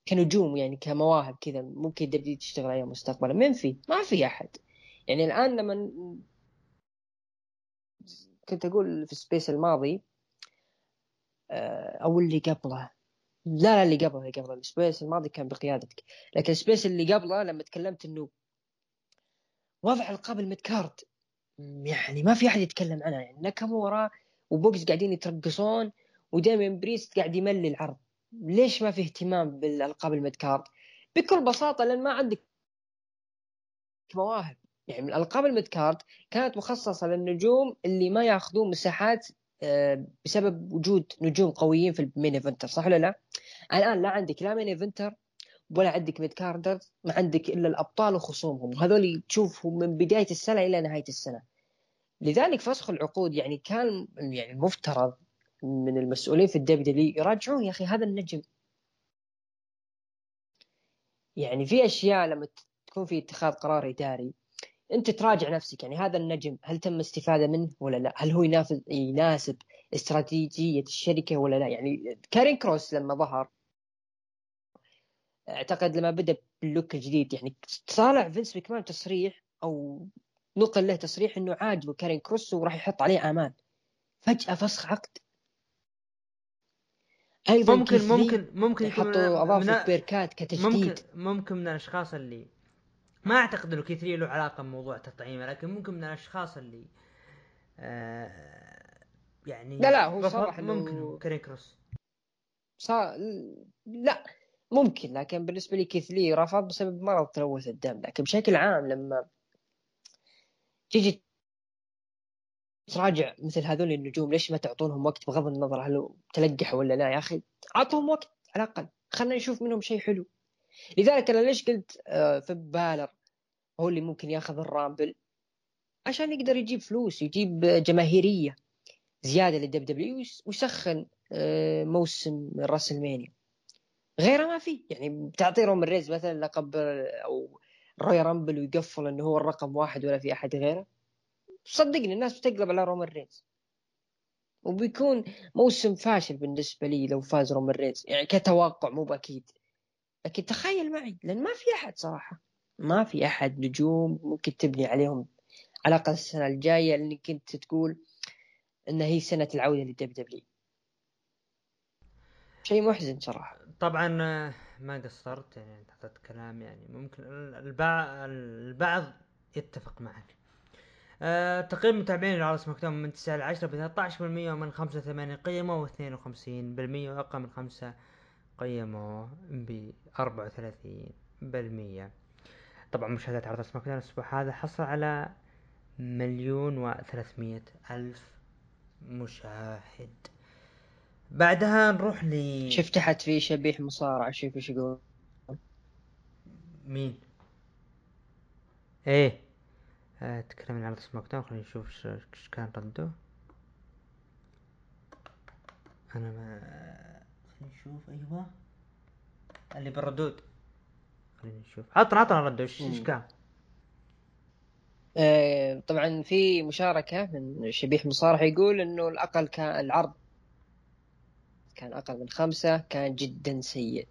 كنجوم يعني كمواهب كذا ممكن دبليو تشتغل عليها مستقبلا من في؟ ما في أحد. يعني الآن لما كنت أقول في ال space الماضي آه، أو اللي قبله. لا لا اللي قبله اللي قبله. ال space الماضي كان بقيادتك. لكن ال space اللي قبله لما تكلمت انه وضع القاب ال mid card يعني ما في أحد يتكلم عنها يعني ناكامورا وبوكس قاعدين يترقصون وديمين بريست قاعد يملي العرض. ليش ما في اهتمام بالالقاب ال mid card؟ بكل بساطة لأن ما عندك مواهب. يعني من الالقاب ال mid card كانت مخصصة للنجوم اللي ما ياخذون مساحات آه، بسبب وجود نجوم قويين في ال main eventer صح ولا لا؟ الآن لا عندك لا main eventer ولا عندك mid carder ما عندك إلا الأبطال وخصومهم. وهذول تشوفهم من بداية السنة إلى نهاية السنة. لذلك فسخ العقود يعني كان يعني المفترض من المسؤولين في الدبليو دبليو يراجعون يا أخي هذا النجم. يعني في أشياء لما تكون في اتخاذ قرار إداري أنت تراجع نفسك يعني هذا النجم هل تم استفاده منه ولا لا؟ هل هو ينافذ يناسب استراتيجية الشركة ولا لا؟ يعني كارين كروس لما ظهر أعتقد لما بدأ باللوك الجديد يعني طالع فينس بكمان تصريح أو نقل له تصريح إنه عاجبه كارين كروس وراح يحط عليه أمان فجأة فسخ عقد أيضا ممكن ممكن ممكن يحطوا اضافوا بيركات كتجديد ممكن ممكن من الأشخاص اللي ما أعتقد إنه كثير له علاقة بموضوع تطعيمه لكن ممكن من الأشخاص اللي آه يعني لا لا هو صرح ممكن كارين كروس. صار لا ممكن لكن بالنسبة لي كيث لي رفض بسبب مرض تلوث الدم لكن بشكل عام لما تيجي تراجع مثل هذول النجوم ليش ما تعطونهم وقت بغض النظر هل تلقحوا ولا لا؟ يا أخي اعطهم وقت على الأقل خلينا نشوف منهم شيء حلو. لذلك أنا ليش قلت آه، في بالر هو اللي ممكن ياخذ الرامبل؟ عشان يقدر يجيب فلوس يجيب جماهيرية زيادة للدب دبليو ويسخن آه، موسم راسلمانيا غيره ما في يعني بتعطي رومان رينز مثلا لقب أو رويال رامبل ويقفل إنه هو الرقم واحد ولا في أحد غيره. صدقني الناس بتقلب على رومان رينز وبيكون موسم فاشل بالنسبة لي لو فاز رومان رينز يعني كتوقع مو بأكيد. لكن تخيل معي لأن ما في أحد صراحة. ما في أحد نجوم ممكن تبني عليهم على الأقل السنة الجاية لانك كنت تقول إن هي سنة العودة للدب دبليو شيء محزن صراحة. طبعا آه، ما قصرت يعني اعطيت كلام يعني ممكن البعض البعض يتفق معك. أه تقييم متابعين سماك داون من 9 ل 10 ب 13% ومن 85 قيموا و52% وأقل من 5 قيموا ب 34% طبعا مشاهدات عرض سماك داون الأسبوع هذا حصل على مليون و ألف مشاهد. بعدها نروح ل شفت تحت في شبيح مصارعة شوف إيش يقول. مين؟ إيه. آه تكلمنا عن سماك داون خلينا نشوف إيش كان رده أنا ما نشوف أيوه. اللي بالردود. خلينا نشوف. عطنا عطنا رده إيش كان؟ آه طبعا في مشاركة من شبيح مصارع يقول إنه الأقل كان العرض كان أقل من خمسة كان جدا سيء.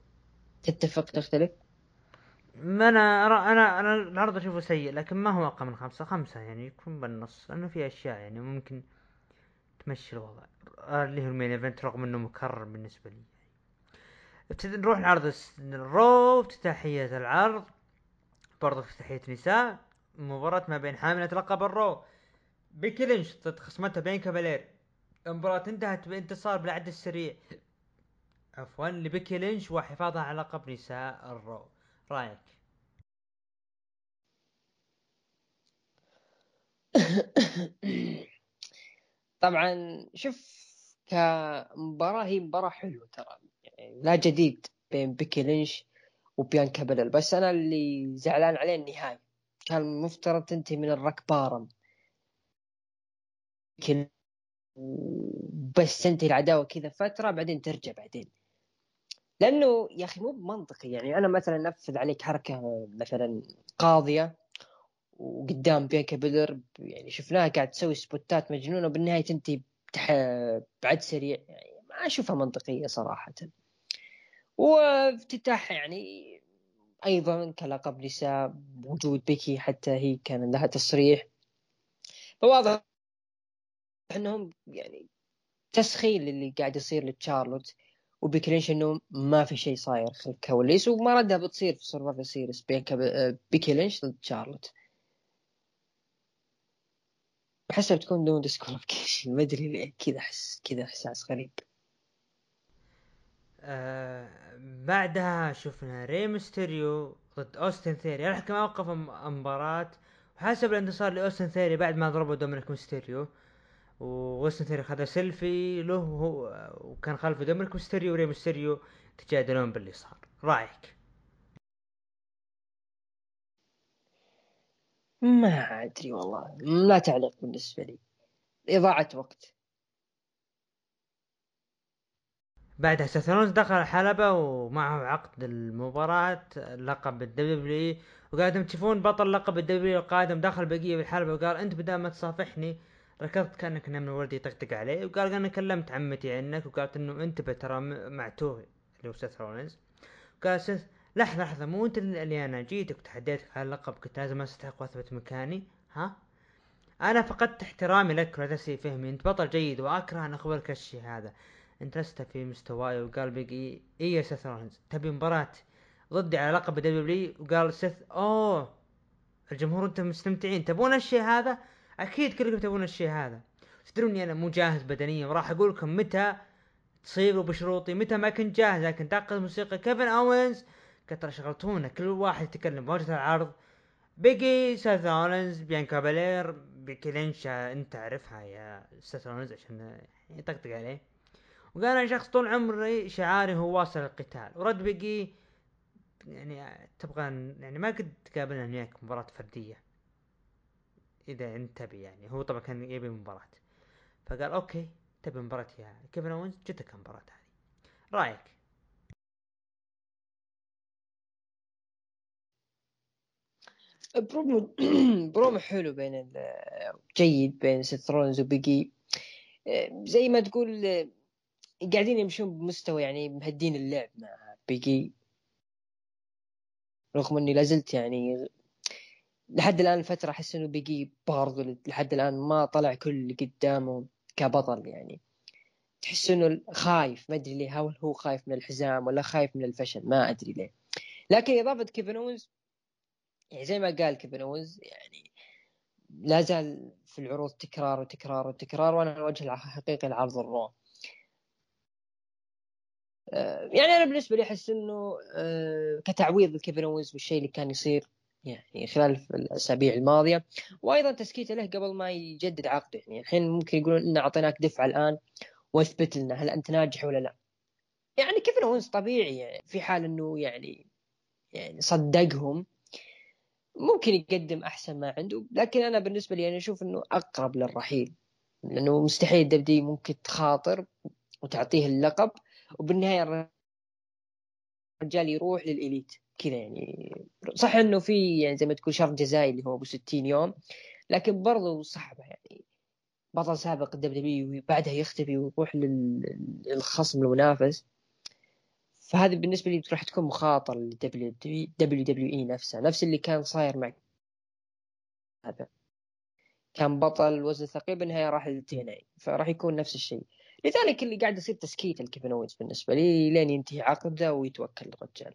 تتفق تختلف؟ ما أنا أرى أنا أنا العرض أشوفه سيء لكن ما هو أقل من خمسة. خمسة يعني يكون بالنص لأنه في أشياء يعني ممكن تمشي الوضع. اللي هو ال main event رغم إنه مكرر بالنسبة لي. ابتدي نروح لعرض الرو افتتاحية العرض. برضه افتتاحية نساء. مباراة ما بين حاملة لقب الرو بيكي لينش ضد خصمتها بيانكا بيلير المباراة انتهت بانتصار بالعد السريع. عفوا لبيكي لينش وحفاظها على لقب نساء الرو رأيك؟ طبعا شوف كمباراة هي مباراة حلوة ترى. لا جديد بين بيكي لينش وبيانكا بلل بس أنا اللي زعلان عليه النهاية. كان مفترض تنتهي من الرك بارم. بس تنتهي العداوة كذا فترة بعدين ترجع بعدين. لأنه يا أخي مو بمنطقي. يعني أنا مثلا أنفذ عليك حركة مثلا قاضية وقدام بيانكا بيلير يعني شفناها قاعد تسوي سبوتات مجنونة. وبالنهاية تنتهي بعد سريع. يعني ما أشوفها منطقية صراحة. وافتتاح يعني أيضا كلقب نساء وجود بيكي حتى هي كان لها تصريح. فواضح إنهم يعني تسخين للي قاعد يصير لتشارلوت وبيكي لينش إنه ما في شيء صاير خلف الكواليس وما ردها بتصير في سرفايفر سيريس بين بيكي لينش ضد شارلوت أحسها بتكون دون disqualification ما أدري ليه كذا احس كذا إحساس غريب. آه بعدها شفنا ري ميستيريو ضد اوستن ثيري الحكم أوقف المباراة. وحسب الانتصار لأوستن ثيري بعد ما ضربوا دومينيك ميستيريو. وأوستن ثيري خذ سيلفي له وهو وكان خلفه دومينيك ميستيريو وري ميستيريو تجادلون باللي صار رأيك؟ ما أدري والله. لا تعليق بالنسبة لي. إضاعة وقت. بعدها سيث رولينز دخل الحلبة ومعه عقد المباراة لقب الدبليو وقاعدين تشوفون بطل لقب الدبليو القادم دخل بيجي بالحلبة وقال أنت بدل ما تصافحني ركضت كأنك نمر ولدي يطقطق عليه. وقال أنا كلمت عمتي عنك وقالت إنه انتبه ترى معتوه اللي هو سيث رولينز قال سيث لحظة لحظة مو أنت اللي أنا جيتك وتحديتك على اللقب كنت لازم أستحق وأثبت مكاني؟ ها؟ أنا فقدت احترامي لك ولا فهمي أنت بطل جيد وأكره أن أخبرك الشيء هذا. أنت لست في مستواي. وقال بيج إي يا سيث رولينز تبي مباراة ضدي على لقب دبليو وقال سيث أوه الجمهور أنتم مستمتعين. تبون الشيء هذا؟ أكيد كلكم تبون الشيء هذا. تدرون إني أنا مو جاهز بدنيا. وراح أقول لكم متى تصيروا بشروطي متى ما كنت جاهز. لكن تعقد موسيقى كيفن أوينز ترى شغلتونا. كل واحد يتكلم بوجه العرض. بيجي سيث اولنز بيان كابالير بيكي لينش أنت تعرفها يا سيث اولنز عشان يطقطق عليه. وقال أنا شخص طول عمري شعاري هو واصل القتال. ورد بقي يعني تبغى يعني ما قد تقابلنا هناك مباراة فردية. إذا أنت تبي يعني. هو طبعا كان يبي مباراة. فقال okay تبي مباراة يا كيفن أوينز جتك المباراة هذه. رأيك؟ promo promo حلو بين جيد بين سترونز وبيجي آه، زي ما تقول قاعدين يمشون بمستوى يعني مهدين اللعب مع بيجي رغم إني لازلت يعني لحد الآن الفترة أحس إنه بيجي برضو لحد الآن ما طلع كل اللي قدامه كبطل يعني. تحس إنه خايف ما أدري ليه. هل هو خايف من الحزام ولا خايف من الفشل؟ ما أدري ليه. لكن اضافة كيفن أوينز يعني زي ما قال كيفن أوينز يعني لا زال في العروض تكرار وتكرار وتكرار وأنا الوجه الحقيقي لعرض الرو. يعني أنا بالنسبة لي أحس إنه آه، كتعويض لكيفن أوينز بالشيء اللي كان يصير يعني خلال الأسابيع الماضية وأيضا تسكيته له قبل ما يجدد عقده. يعني الحين ممكن يقولون ان أعطيناك دفعة الآن وأثبت لنا هل أنت ناجح ولا لا. يعني كيفن أوينز طبيعي يعني في حال إنه يعني يعني صدقهم ممكن يقدم أحسن ما عنده. لكن أنا بالنسبة لي أنا أشوف إنه أقرب للرحيل لأنه مستحيل دبدي ممكن تخاطر وتعطيه اللقب. وبالنهاية الرجال يروح لل Elite. كذا يعني. صح إنه في يعني زي ما تقول شرط جزائي اللي هو أبو 60 يوم لكن برضو صعبة يعني. بطل سابق الدبليو وبعدها يختفي ويروح للخصم المنافس. فهذه بالنسبة لي راح تكون مخاطرة للدبليو دبليو إي نفسها. نفس اللي كان صاير مع هذا. كان بطل وزن ثقيل بالنهاية راح للتي فراح يكون نفس الشيء. لذلك اللي قاعد يصير تسكيت لكيفن أوينز بالنسبة لي لين ينتهي عقده ويتوكل الرجال.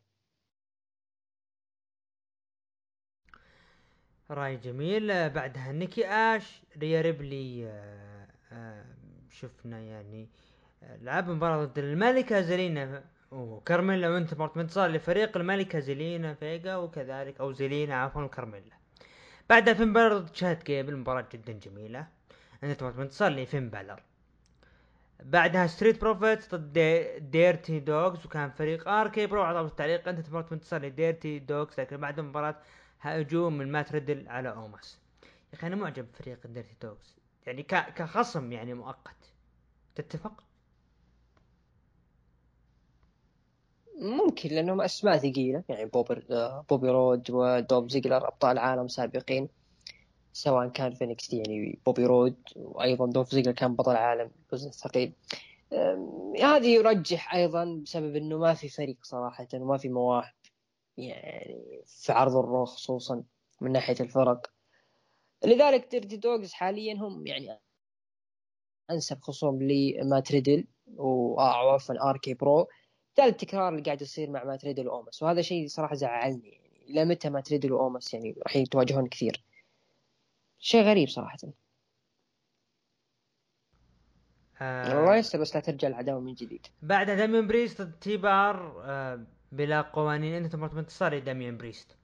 رأي جميل. بعدها نيكي آش ريا ريبلي آه، آه، شفنا يعني آه، لعب مباراة ضد الملكة زلينا وكارميلا وانتهت بانتصار لفريق الملكة زلينا فيجا وكذلك أو زلينا عفوا وكارميلا بعدها فين بالر ضد تشاد جيبل مباراة جدا جميلة. انتهت بانتصار لفين بالر؟ بعدها ستريت بروفيتس ضد ديرتي دوغز وكان فريق ار كي برو على التعليق. انتهت بانتصار لديرتي دوغز لكن بعد المباراة هجوم من مات ريدل على أوماس. يا أخي أنا معجب بفريق ديرتي دوغز يعني كخصم يعني مؤقت. تتفق؟ ممكن لأنهم أسماء ثقيلة. يعني بوبر بوبي رود ودولف زيجلر أبطال عالم سابقين. سواء كان في NXT يعني بوبي رود وأيضا دولف زيجلر كان بطل عالم وزن ثقيل. هذه يرجح أيضا بسبب إنه ما في فريق صراحة وما في مواهب يعني في عرض ال Raw خصوصا من ناحية الفرق. لذلك Dirty Dawgs حاليا هم يعني أنسب خصوم لمات ريدل وعفوا RK-Bro. ده التكرار اللي قاعد يصير مع مات ريدل وأوموس وهذا شيء صراحة زعلني يعني إلى متى مات ريدل وأوموس يعني راح يتواجهون كثير؟ شيء غريب صراحة. آه يستر بس لا ترجع العداوة من جديد. بعد دامين بريست ضد T-BAR آه بلا قوانين انتهت مباراة بانتصار لدامين بريست.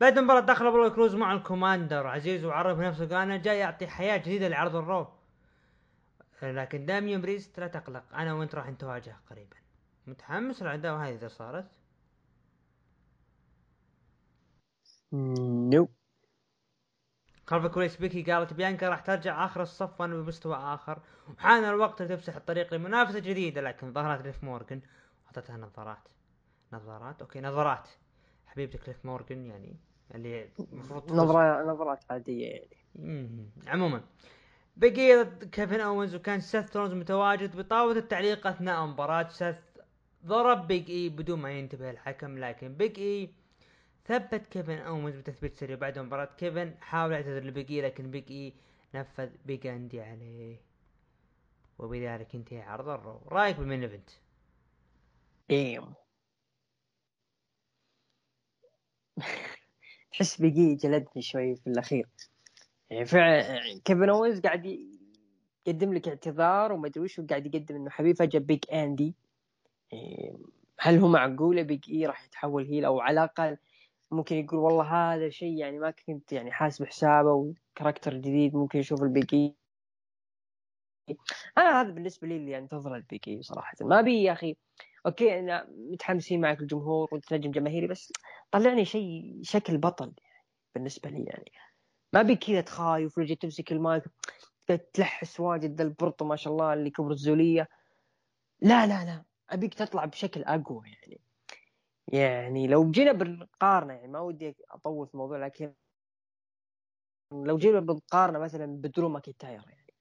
بعد المباراة دخل أبولو كروز مع الكوماندر عزيز وعرف نفسه قال أنا جاي اعطي حياة جديدة لعرض ال Raw. لكن دامين بريست لا تقلق أنا وأنت راح نتواجه قريبا. متحمس العداوة هذه إذا صارت؟ no. خلف الكواليس بيكي قالت بيانكا راح ترجع آخر الصف وأنا بمستوى آخر. وحان الوقت لتفسح الطريق لمنافسة جديدة لكن ظهرت ليف مورجن أعطتها نظارات. نظارات؟ أوكي نظارات. حبيبتك كليف مورجن يعني اللي المفروض نظرات نظرات عادية يعني. عموما بقي كيفن أوينز وكان سيث رولينز متواجد بطاولة التعليق أثناء مباراة. سيث ضرب بيج اي بدون ما ينتبه الحكم لكن بيج اي ثبت كيفن اوينز بتثبيت سريع بعد مباراة كيفن. حاول يعتذر لبيج اي لكن بيج اي نفذ Big Ending عليه. وبذلك انتهى عرض ال Raw. رأيك بال main event؟ إيم. تحس بيج اي جلدني شوي في الأخير. يعني فعلا كيفن أوينز قاعد يقدم لك اعتذار وما أدري وش وقاعد يقدم إنه حبيبي فجأة Big Ending. هل هو معقولة بيج اي راح يتحول heel أو على الأقل ممكن يقول والله هذا شيء يعني ما كنت يعني حاسب حسابه و character جديد ممكن يشوف البيج اي أنا هذا بالنسبة لي اللي انتظره البيج اي صراحة. ما بي يا أخي. أوكي أنا متحمسين معك الجمهور وانت نجم جماهيري بس طلعني شيء شكل بطل يعني بالنسبة لي يعني. ما بي كذا تخايف ورجع تمسك المايك تلحس واجد ذا البرطو ما شاء الله اللي كبر الزولية. لا لا لا. أبيك تطلع بشكل أقوى يعني. يعني لو جينا بالقارنة يعني ما ودي أطول في الموضوع لكن لو جينا بنقارنه مثلا بدرو ماكينتاير يعني.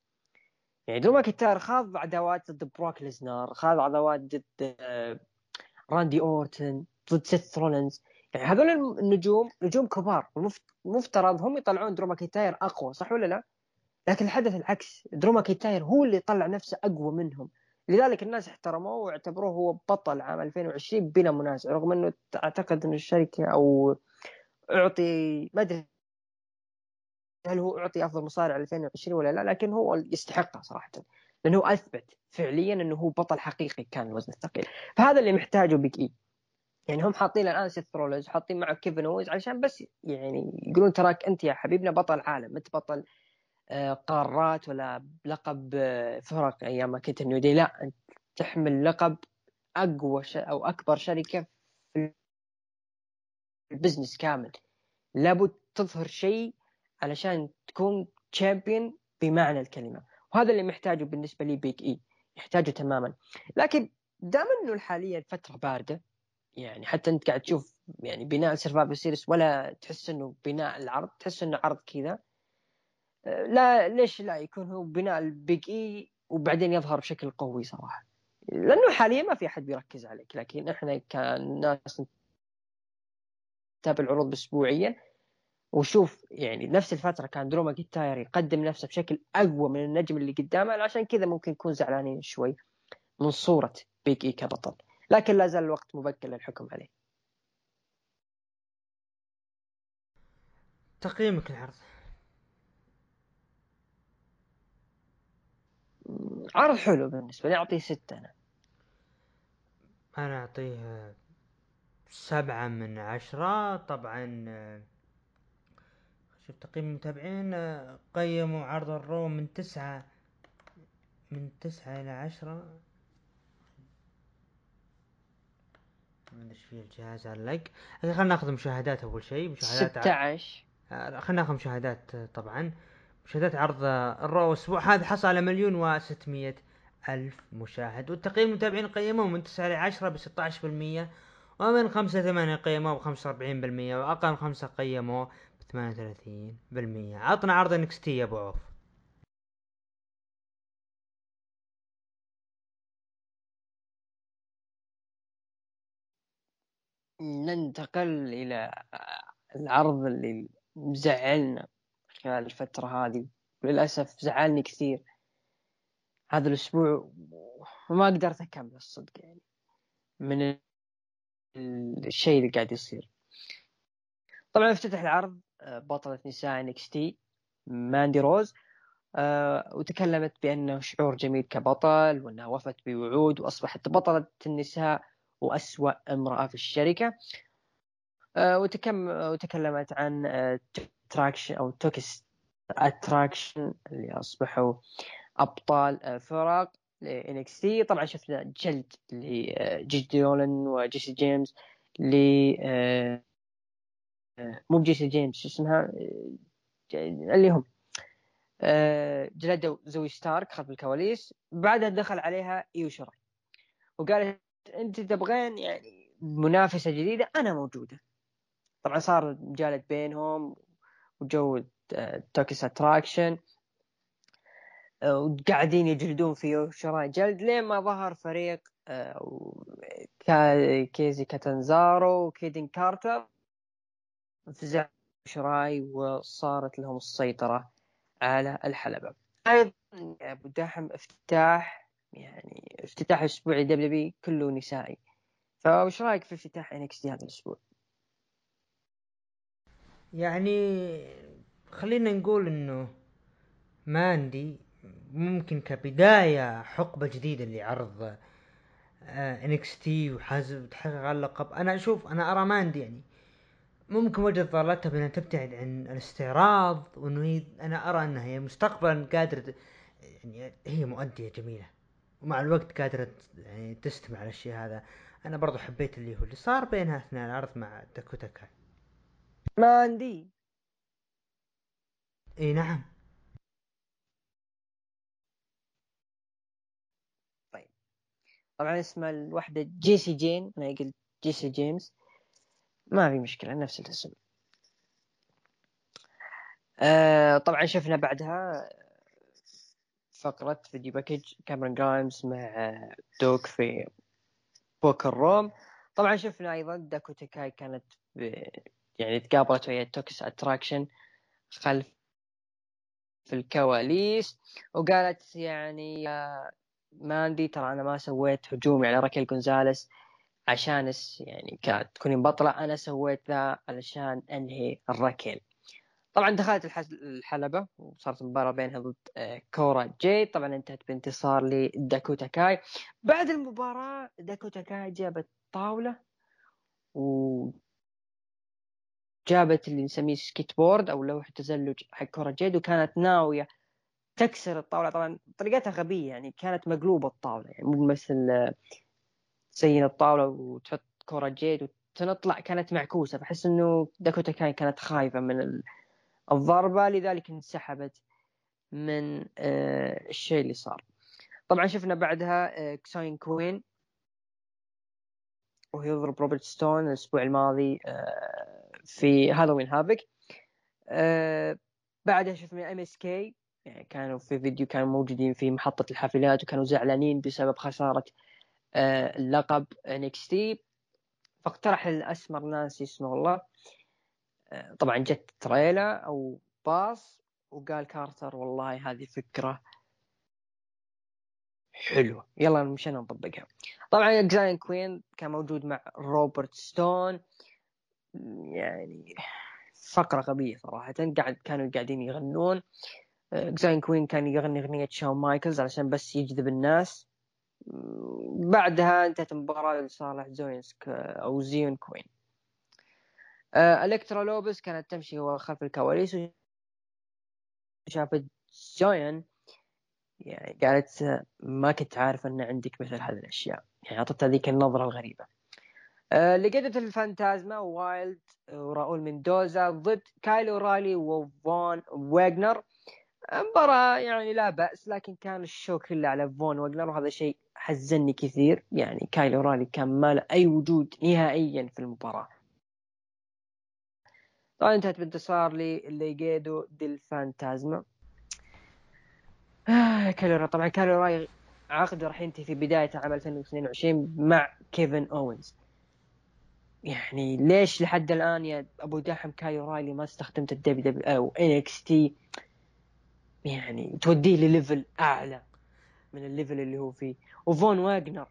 يعني درو ماكينتاير خاض عداوات ضد بروك ليزنر خاض عداوات ضد آه، راندي أورتن ضد سيث رولينز. يعني هذول النجوم نجوم كبار المفترض هم يطلعون درو ماكينتاير أقوى صح ولا لا؟ لكن الحدث العكس درو ماكينتاير هو اللي طلع نفسه أقوى منهم. لذلك الناس احترموه واعتبروه هو بطل عام 2020 بلا منازع رغم إنه أعتقد ان الشركة أو أعطي ما أدري هل هو أعطي أفضل مصارع 2020 ولا لا لكن هو يستحقها صراحة لأنه أثبت فعليا إنه هو بطل حقيقي كان الوزن الثقيل. فهذا اللي محتاجه بيج اي يعني هم حاطين الآن سيث رولينز حاطين معه كيفن أوينز علشان بس يعني يقولون تراك أنت يا حبيبنا بطل عالم أنت بطل قارات ولا لقب آه، فرق أيام ما كنت New Day لا أنت تحمل لقب أقوى ش... أو أكبر شركة في ال business كامل. لابد تظهر شيء علشان تكون champion بمعنى الكلمة. وهذا اللي محتاجه بالنسبة لي بيج اي يحتاجه تماما. لكن دام إنه حاليا فتره باردة يعني حتى أنت قاعد تشوف يعني بناء Survivor Series ولا تحس إنه بناء العرض تحس إنه عرض كذا لا ليش لا يكون هو بناء البيج اي وبعدين يظهر بشكل قوي صراحة؟ لأنه حاليا ما في أحد بيركز عليك لكن إحنا كناس نتابع العروض اسبوعيا وشوف يعني نفس الفترة كان درو ماكنتاير يقدم نفسه بشكل أقوى من النجم اللي قدامه عشان كذا ممكن نكون زعلانين شوي من صورة بيج اي كبطل. لكن لا زال الوقت مبكر للحكم عليه. تقييمك العرض. عرض حلو بالنسبة لي أعطيه ستة أنا. أنا أعطيه سبعة من عشرة. طبعا شوف تقييم المتابعين قيموا عرض الرو من تسعة من تسعة إلى عشرة. ما أدري إيش فيه الجهاز علق خلينا ناخذ مشاهدات أول شيء مشاهدات 16 خلينا ناخذ مشاهدات طبعا. مشاهدات عرض الرو الأسبوع هذا حصل على مليون وستمية ألف مشاهد. والتقييم المتابعين قيموه من تسعة إلى عشرة بستة بالمية ومن خمسة ثمانية قيموه بخمسة وأربعين بالمية وأقل من خمسة قيموه بثمانية وثلاثين بالمية. عطنا عرض نكستي يا أبو عوف. ننتقل إلى العرض اللي مزعلنا. خلال الفترة هذه. وللأسف زعلني كثير هذا الأسبوع وما قدرت أكمل الصدق يعني من الشيء اللي قاعد يصير. طبعا افتتح العرض آه، بطلة نساء NXT ماندي روز أه وتكلمت بأنه شعور جميل كبطل وأنها وفت بوعود وأصبحت بطلة النساء وأسوأ امرأة في الشركة. وتكم وتكلمت عن أه Attraction أو Toxic Attraction اللي أصبحوا أبطال آه، فرق NXT طبعا شفنا جلد لجيجي دولين وجيسي جين ل آه، آه، مو بجيسي جين شو اسمها؟ اللي هم جلدوا زوي ستارك خلف الكواليس. بعدها دخل عليها إيو شراي وقالت أنت تبغين يعني منافسة جديدة أنا موجودة. طبعا صار جلد بينهم وجو Toxic Attraction وقاعدين يجلدون في إيو شراي جلد لين ما ظهر فريق آه، كيسي كاتانزارو وكيدن كارتر فزع شراي وصارت لهم السيطرة على الحلبة أيضا أبو دحم افتتاح يعني افتتاح أسبوعي دبليو بي كله نسائي فوش رأيك في افتتاح NXT هذا الأسبوع؟ يعني خلينا نقول إنه ماندي ممكن كبداية حقبة جديدة لعرض NXT وحاز تحقق اللقب. أنا أشوف أنا أرى ماندي يعني. ممكن وجدت ضالتها بأنها تبتعد عن الاستعراض وانه هي أنا أرى أنها هي مستقبلا قادرة يعني هي مؤدية جميلة ومع الوقت قادرة يعني تستمر على الشيء هذا. أنا برضو حبيت اللي هو اللي صار بينها أثناء العرض مع داكوتا كاي. ماندي إي نعم. طيب. طبعا اسم الوحدة جيسي جين. أنا قلت جيسي جيمس. ما في مشكلة نفس الاسم. آه طبعا شفنا بعدها فقرة video package كاميرون جرايمز مع دوك في poker room. طبعا شفنا أيضا داكوتا كاي كانت ب... يعني تقابلت ويا Toxic Attraction خلف في الكواليس وقالت يعني يا ماندي ترى أنا ما سويت هجومي على راكيل جونزاليس عشان يعني كانت تكونين بطلة أنا سويت ذا علشان أنهي الراكيل. طبعا دخلت الحلبة وصارت مباراة بينها ضد آه، كورا جيد. طبعا انتهت بانتصار لداكوتا كاي. بعد المباراة داكوتا كاي جابت طاولة و جابت اللي نسميه سكيت بورد أو لوح تزلج حق كورا جيد وكانت ناوية تكسر الطاولة. طبعا طريقتها غبية يعني كانت مقلوبة الطاولة يعني مو مثل آه، تزين الطاولة وتحط كورا جيد وتنطلع. كانت معكوسة فأحس إنه داكوتا كاي كانت خايفة من ال... الضربة لذلك انسحبت من آه، الشيء اللي صار. طبعا شفنا بعدها زايون كوين وهو يضرب روبرت ستون الأسبوع الماضي آه، في Halloween Havoc آه، بعدها شفنا MSK يعني كانوا في فيديو كانوا موجودين في محطة الحافلات وكانوا زعلانين بسبب خسارة اللقب NXT فاقترح الأسمر ناسي اسمه الله. طبعا جت تريلا أو باص وقال كارتر والله هذه فكرة حلوة. يلا مشينا نطبقها طبعا زايون كوين كان موجود مع روبرت ستون. يعني فقرة غبية صراحة. قاعد كانوا قاعدين يغنون. زايون كوين كان يغني أغنية شاون مايكلز علشان بس يجذب الناس. بعدها انتهت المباراة لصالح زوينسك أو زيون كوين. آه، الكترا لوبيز كانت تمشي خلف الكواليس وشافت كوين يعني قالت ما كنت عارف أن عندك مثل هذه الأشياء. يعني اعطتها ذيك النظرة الغريبة. آه ليجادو ديل فانتازما وايلد وراؤول مندوزا ضد كايل اورايلي وفون واجنر مباراة يعني لا بأس لكن كان ال show كله على فون واجنر وهذا شيء حزنني كثير. يعني كايل اورايلي كان ما له أي وجود نهائيا في المباراة. طبعا انتهت بانتصار لليجادو ديل فانتازما. آه كالورا طبعا كالورا عقده راح ينتهي في بداية عام 2022 مع كيفن أوينز. يعني ليش لحد الآن يا أبو دحم كايل اورايلي ما استخدمت الدبليو دبليو أو إن إكس تي؟ يعني توديه ل level أعلى من ال level اللي هو فيه. وفون واجنر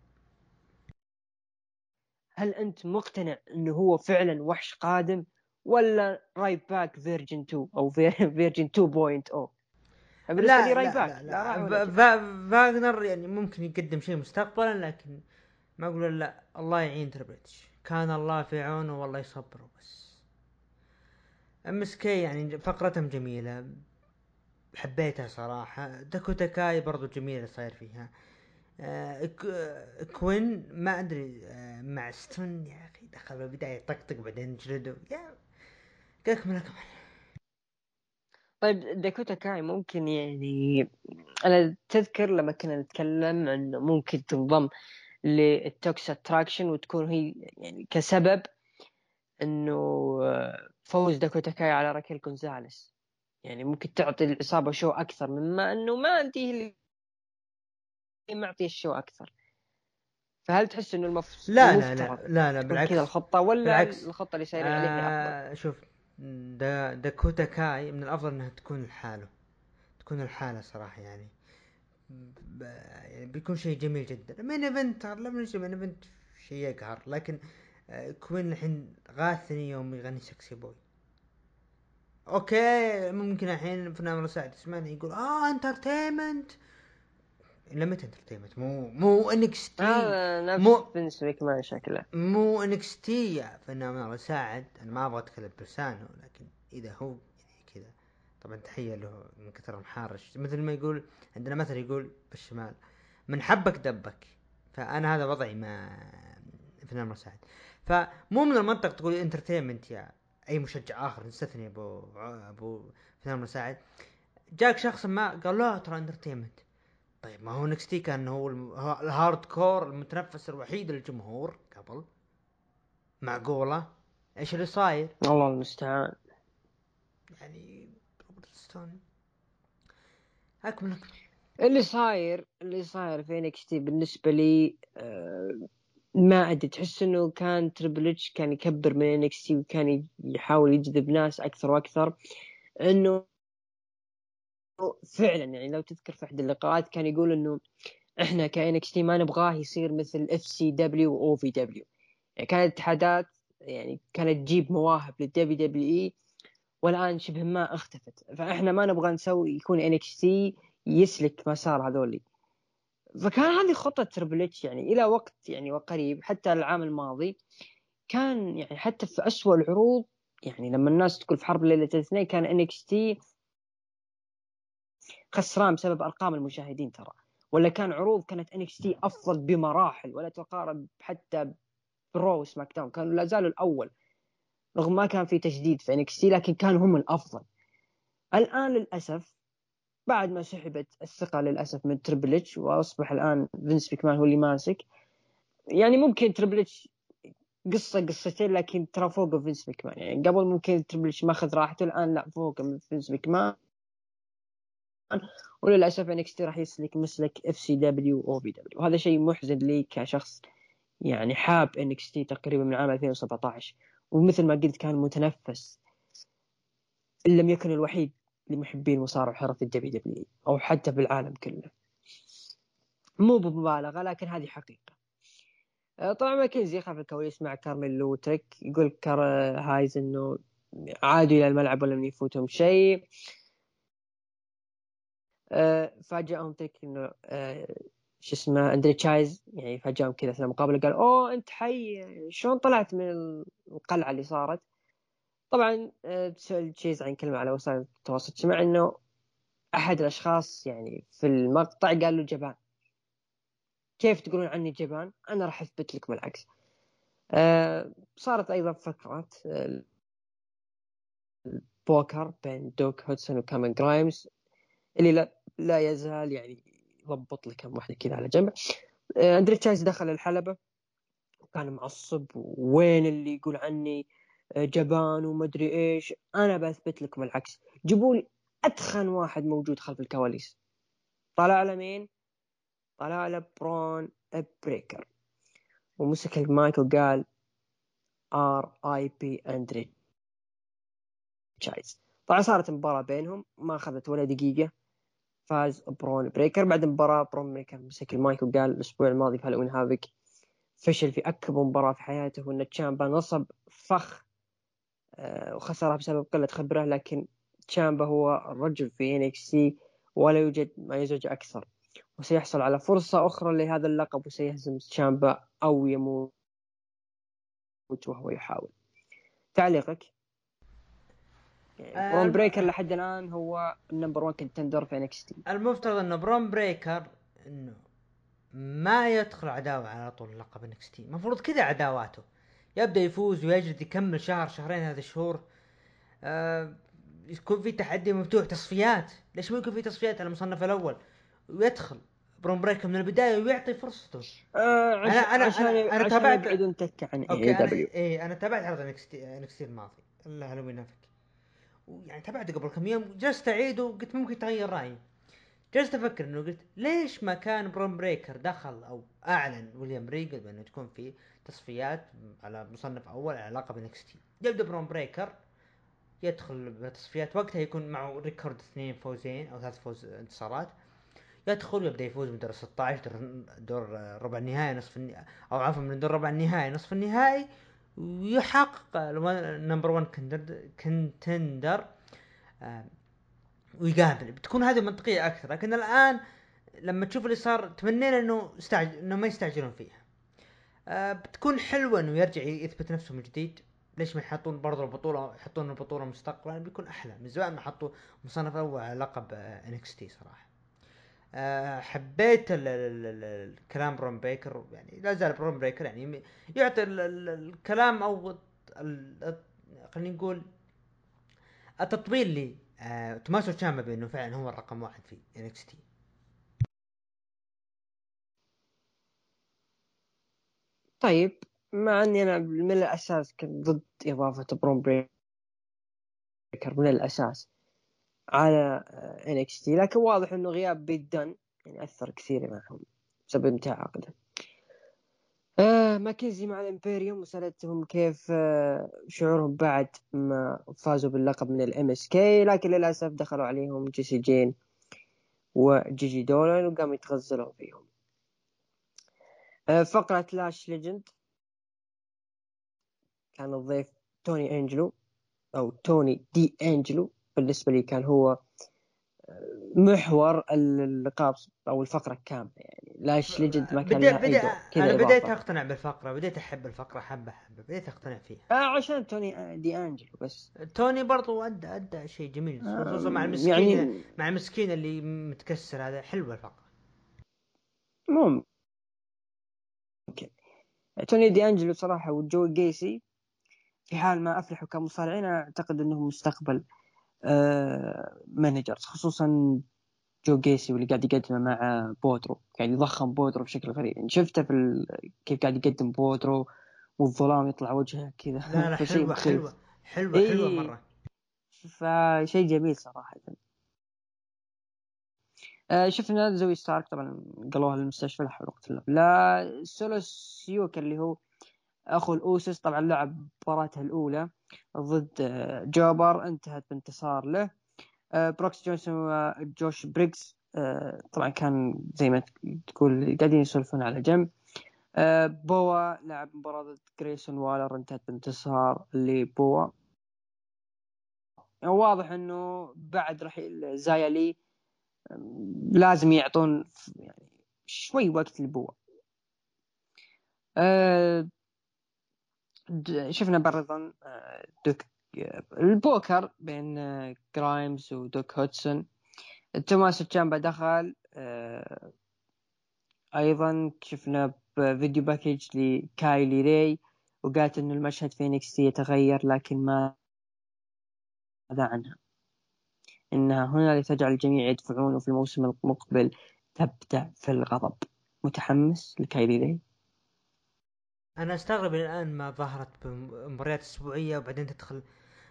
هل أنت مقتنع إنه هو فعلا وحش قادم ولا راي باك version 2 أو version 2.0 بالنسبة لي راي باك. لا, لا, لا فاغنر يعني ممكن يقدم شيء مستقبلا لكن ما أقول لا الله يعين تربيتش كان الله في عونه والله يصبره بس. MSK يعني فقرتهم جميلة حبيتها صراحة. داكوتا كاي برضو جميلة صاير فيها. آه كوين ما أدري آه مع ستون يا أخي دخل بالبداية يطقطق بعدين جلده يا كيف من طيب داكوتا كاي ممكن يعني أنا تذكر لما كنا نتكلم إنه ممكن تنضم لل Toxic Attraction وتكون هي يعني كسبب إنه فوز داكوتا كاي على راكيل جونزاليس يعني ممكن تعطي العصابة show أكثر مما أنه ما أنت اللي معطي ال show أكثر. فهل تحس إنه المفروض لا لا لا لا لا بالعكس كذا الخطة ولا بالعكس. الخطة اللي سايرين عليها آه شوف دا داكوتا كاي من الأفضل إنها تكون لحالها. تكون لحالها صراحة يعني. يعني بيكون شيء جميل جدا. main event لا من main event شيء يقهر. لكن آه، كوين الحين غاثني يوم يغني Sexy Boy. okay ممكن الحين فنان مساعد يسمعني يقول آه entertainment إلى متى entertainment مو مو NXT آه مو فينس ماكمان شكله مو NXT يا فنان مساعد أنا ما أبغى أتكلم بلسانه لكن إذا هو طبعا تحية له من كثر محارش مثل ما يقول عندنا مثل يقول بالشمال من حبك دبك. فأنا هذا وضعي مع فنان مساعد فمو من المنطق تقول entertainment يا أي مشجع آخر نستثني أبو أبو فنان مساعد جاك شخص ما قال لا ترى entertainment طيب ما هو NXT كان هو ال hardcore المتنفس الوحيد للجمهور قبل. معقولة؟ إيش اللي صاير؟ الله المستعان. يعني ستون اكمل اكمل اللي صاير اللي صاير في NXT بالنسبة لي آه ما أدري تحس إنه كان Triple H كان يكبر من NXT وكان يحاول يجذب ناس أكثر وأكثر إنه فعلا يعني لو تذكر في أحد اللقاءات كان يقول إنه إحنا ك NXT ما نبغاه يصير مثل اف سي دبليو واو في دبليو يعني كانت اتحادات يعني كانت تجيب مواهب لل WWE والآن شبه ما اختفت. فإحنا ما نبغى نسوي يكون NXT يسلك مسار هذولي. فكان هذه خطة Triple H يعني إلى وقت يعني وقريب حتى العام الماضي كان يعني حتى في أسوأ العروض يعني لما الناس تقول في حرب ليلة الاثنين كان NXT خسران بسبب أرقام المشاهدين ترى. ولا كان عروض كانت NXT أفضل بمراحل ولا تقارب حتى ب Raw SmackDown كانوا لا زالوا الأول. رغم ما كان في تجديد في NXT لكن كانوا هم الأفضل. الآن للأسف بعد ما سحبت الثقة للأسف من Triple H وأصبح الآن فينس مكمان هو اللي ماسك. يعني ممكن Triple H قصة قصتين لكن ترى فوق فينس مكمان يعني قبل ممكن Triple H ماخذ راحته الآن لا فوق فينس مكمان وللأسف NXT راح يسلك مسلك اف سي دبليو أو بي دبليو وهذا شيء محزن لي كشخص يعني حاب NXT تقريبا من عام 2017 ومثل ما قلت كان متنفس. إن لم يكن الوحيد لمحبي المصارعه وحرف ال WW أو حتى في العالم كله. مو بمبالغة لكن هذه حقيقة. آه، طبعا ماكنزي خلف الكواليس مع كارميلو تريك يقول كار هايز إنه عادوا إلى الملعب ولم يفوتهم شيء. آه، فاجأهم تريك إنه آه، شو اسمه أندري تشايز يعني فاجأهم كذا في المقابله قال أوه أنت حي شلون طلعت من القلعة اللي صارت؟ طبعا تسأل آه، تشيز عن كلمة على وسائل التواصل الاجتماعي إنه أحد الأشخاص يعني في المقطع قال له جبان كيف تقولون عني جبان؟ أنا راح أثبت لك بالعكس. صارت أيضا فقره البوكر بين ديوك هدسون وكاميرون جرايمز اللي لا لا يزال يعني يضبط لي كم واحدة كذا على جنب. آه، أندري تشايز دخل الحلبة. وكان معصب. وين اللي يقول عني؟ آه، جبان ومدري إيش. أنا بثبت لكم العكس. جيبوا لي اتخن واحد موجود خلف الكواليس. طلع على مين؟ طلع على برون بريكر. ومسك المايك وقال RIP اندري تشايز طبعا صارت مباراة بينهم. ما أخذت ولا دقيقة. فاز برون بريكر بعد المباراة برون بريكر مسك المايك وقال الأسبوع الماضي في Halloween Havoc فشل في أكبر مباراة في حياته وأن تشامبا نصب فخ آه، وخسرها بسبب قلة خبرة لكن تشامبا هو الرجل في NXT ولا يوجد ما يزعج أكثر. وسيحصل على فرصة أخرى لهذا اللقب وسيهزم تشامبا أو يموت وهو يحاول. تعليقك؟ برون بريكر لحد الآن هو ال number 1 contender في NXT المفترض إنه برون بريكر إنه ما يدخل عداوة على طول لقب NXT المفروض كذا عداواته. يبدأ يفوز ويجلد يكمل شهر شهرين هذه الشهور. آه يكون في تحدي مفتوح تصفيات. ليش ما يكون في تصفيات على المصنف الأول؟ ويدخل برون بريكر من البداية ويعطي فرصته. آه عش... أنا أنا عشان أنا, أنا تابعت عن اي دبليو اي أنا تابعت عرض NXT الماضي. الله Halloween Havoc ويعني تابعته قبل كم يوم جلست اعيده وقلت ممكن تغير رأيي. جلست أفكر إنه قلت ليش ما كان برون بريكر دخل أو أعلن ويليام ريجل بأنه تكون في تصفيات على مصنف أول على لقب NXT. يبدأ برون بريكر يدخل بالتصفيات وقتها يكون معه record اثنين فوزين أو ثلاث فوز انتصارات. يدخل ويبدأ يفوز من دور 16 دور, دور ربع النهائي نصف النهائي أو عفوا من دور ربع النهائي نصف النهائي. ويحقق number 1 contender ويقابل. بتكون هذه منطقية أكثر. لكن الآن لما تشوف اللي صار تمنينا إنه استعجل إنه ما يستعجلون فيها. آه، بتكون حلوة إنه يرجع يثبت نفسه من جديد. ليش ما يحطون برضه البطولة يحطون البطولة مستقبلا؟ بيكون أحلى. من زمان ما حطوا مصنف اول على لقب NXT صراحة. آه، حبيت الكلام برون بريكر يعني لا زال برون بريكر يعني يعطي الكلام أو خلينا نقول التطبيل لي آه توماسو تشامبا بأنه فعلا هو الرقم واحد في NXT. طيب مع أني أنا من الأساس كنت ضد إضافة برون بريكر من الأساس. على NXT لكن واضح إنه غياب بيت دان يعني أثر كثير معهم بسبب انتهاء عقده. آه ماكنزي مع الامبيريوم وسألتهم كيف آه شعورهم بعد ما فازوا باللقب من ال MSK لكن للأسف دخلوا عليهم جيسي جين وجيجي دولين وقاموا يتغزلون فيهم. آه فقرة لاش ليجند كان الضيف توني أنجلو أو توني دي أنجلو. بالنسبة لي كان هو محور اللقاء أو الفقرة كامله يعني. لاش ليجند ما كان بدأ بدأ أنا بديت أقتنع بالفقرة بديت أحب الفقرة حبة حبة بديت أقتنع فيها. آه عشان توني دي أنجلو بس. توني برضو أدى أدى شيء جميل خصوصا آه مع المسكين يعني مع المسكين اللي متكسر هذا. حلوة الفقرة. ممكن توني دي أنجلو صراحة وجو جيسي في حال ما أفلحوا كمصارعين أعتقد انهم مستقبل managers آه، خصوصا جو جيسي واللي قاعد يقدمه مع بودرو قاعد يضخم بودرو بشكل غريب. يعني شفته في ال... كيف قاعد يقدم بودرو والظلام يطلع وجهه كذا. لا لا حلوة حلوة حلوة إيه. حلوة مرة. فشيء جميل صراحة. آه شفنا زوي ستارك طبعا قالوها للمستشفى لحول وقت اللعب لا سولو سيوك اللي هو أخو الأوسس طبعا لعب مباراته الأولى ضد آه، جوبر انتهت بانتصار له. آه، بروكس جونسون وجوش بريكس آه، طبعا كان زي ما تقول قاعدين يسولفون على جنب. بوا لعب مباراة ضد جريسون والر انتهت بانتصار لبوا واضح إنه بعد رحيل زايا لازم يعطون يعني شوي وقت لبوا شفنا برضو آه، دوك آه، البوكر بين آه، جرايمز ودوك هودسون توماسو تشامبا دخل أيضا شفنا فيديو package لكايلي ري وقالت إنه المشهد في NXT يتغير لكن ما ماذا عنها. إنها هنا لتجعل الجميع يدفعون وفي الموسم المقبل تبدأ في الغضب. متحمس لكايلي ري؟ أنا أستغرب الآن ما ظهرت بمباريات أسبوعية وبعدين تدخل.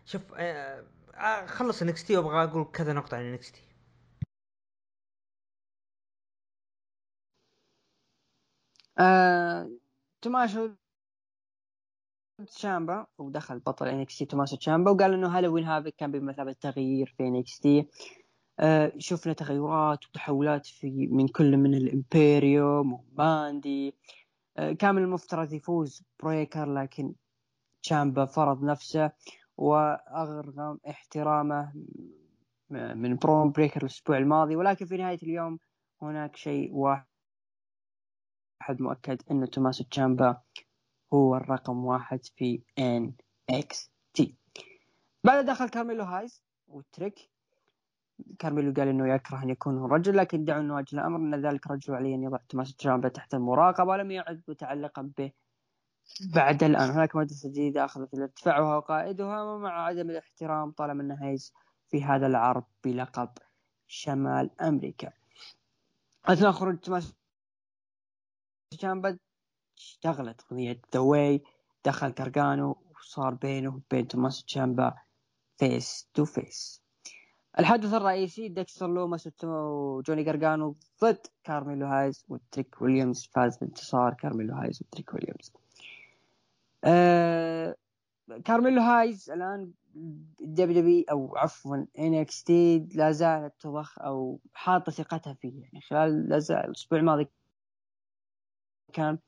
شوف آه، آه، خلص NXT وأبغى أقول كذا نقطة عن NXT. آه، توماسو تشامبا ودخل بطل NXT توماسو تشامبا وقال إنه Halloween Havoc كان بمثابة تغيير في NXT. شفنا تغيرات وتحولات في من كل من الإمبيريوم وماندي كان المفترض يفوز بريكر لكن تشامبا فرض نفسه وأرغم احترامه من برون بريكر الأسبوع الماضي. ولكن في نهاية اليوم هناك شيء واحد مؤكد إنه توماسو تشامبا هو الرقم واحد في NXT بعد دخل كارميلو هايز وتريك كارميلو قال إنه يكره أن يكون رجل لكن دعوا نواجه الأمر إن ذلك رجل عليه أن يضع توماسو تشامبا تحت المراقبة ولم يعد متعلقا به بعد الآن. هناك مدرسة جديدة أخذت ارتفاعها وقائدها ومع عدم الاحترام طالما ان هيز في هذا العرض بلقب شمال أمريكا. أثناء خروج توماسو تشامبا اشتغلت قضية ذا دخل جارجانو وصار بينه وبين توماسو تشامبا face to face الحدث الرئيسي ديكستر لوماس وجوني جارجانو ضد كارميلو هايز وتريك ويليامز فاز بانتصار كارميلو هايز وتريك ويليامز. آه كارميلو هايز الآن WWE أو عفوا NXT لا زالت تضخ أو حاطه ثقتها فيه. يعني خلال لا زال الأسبوع الماضي كان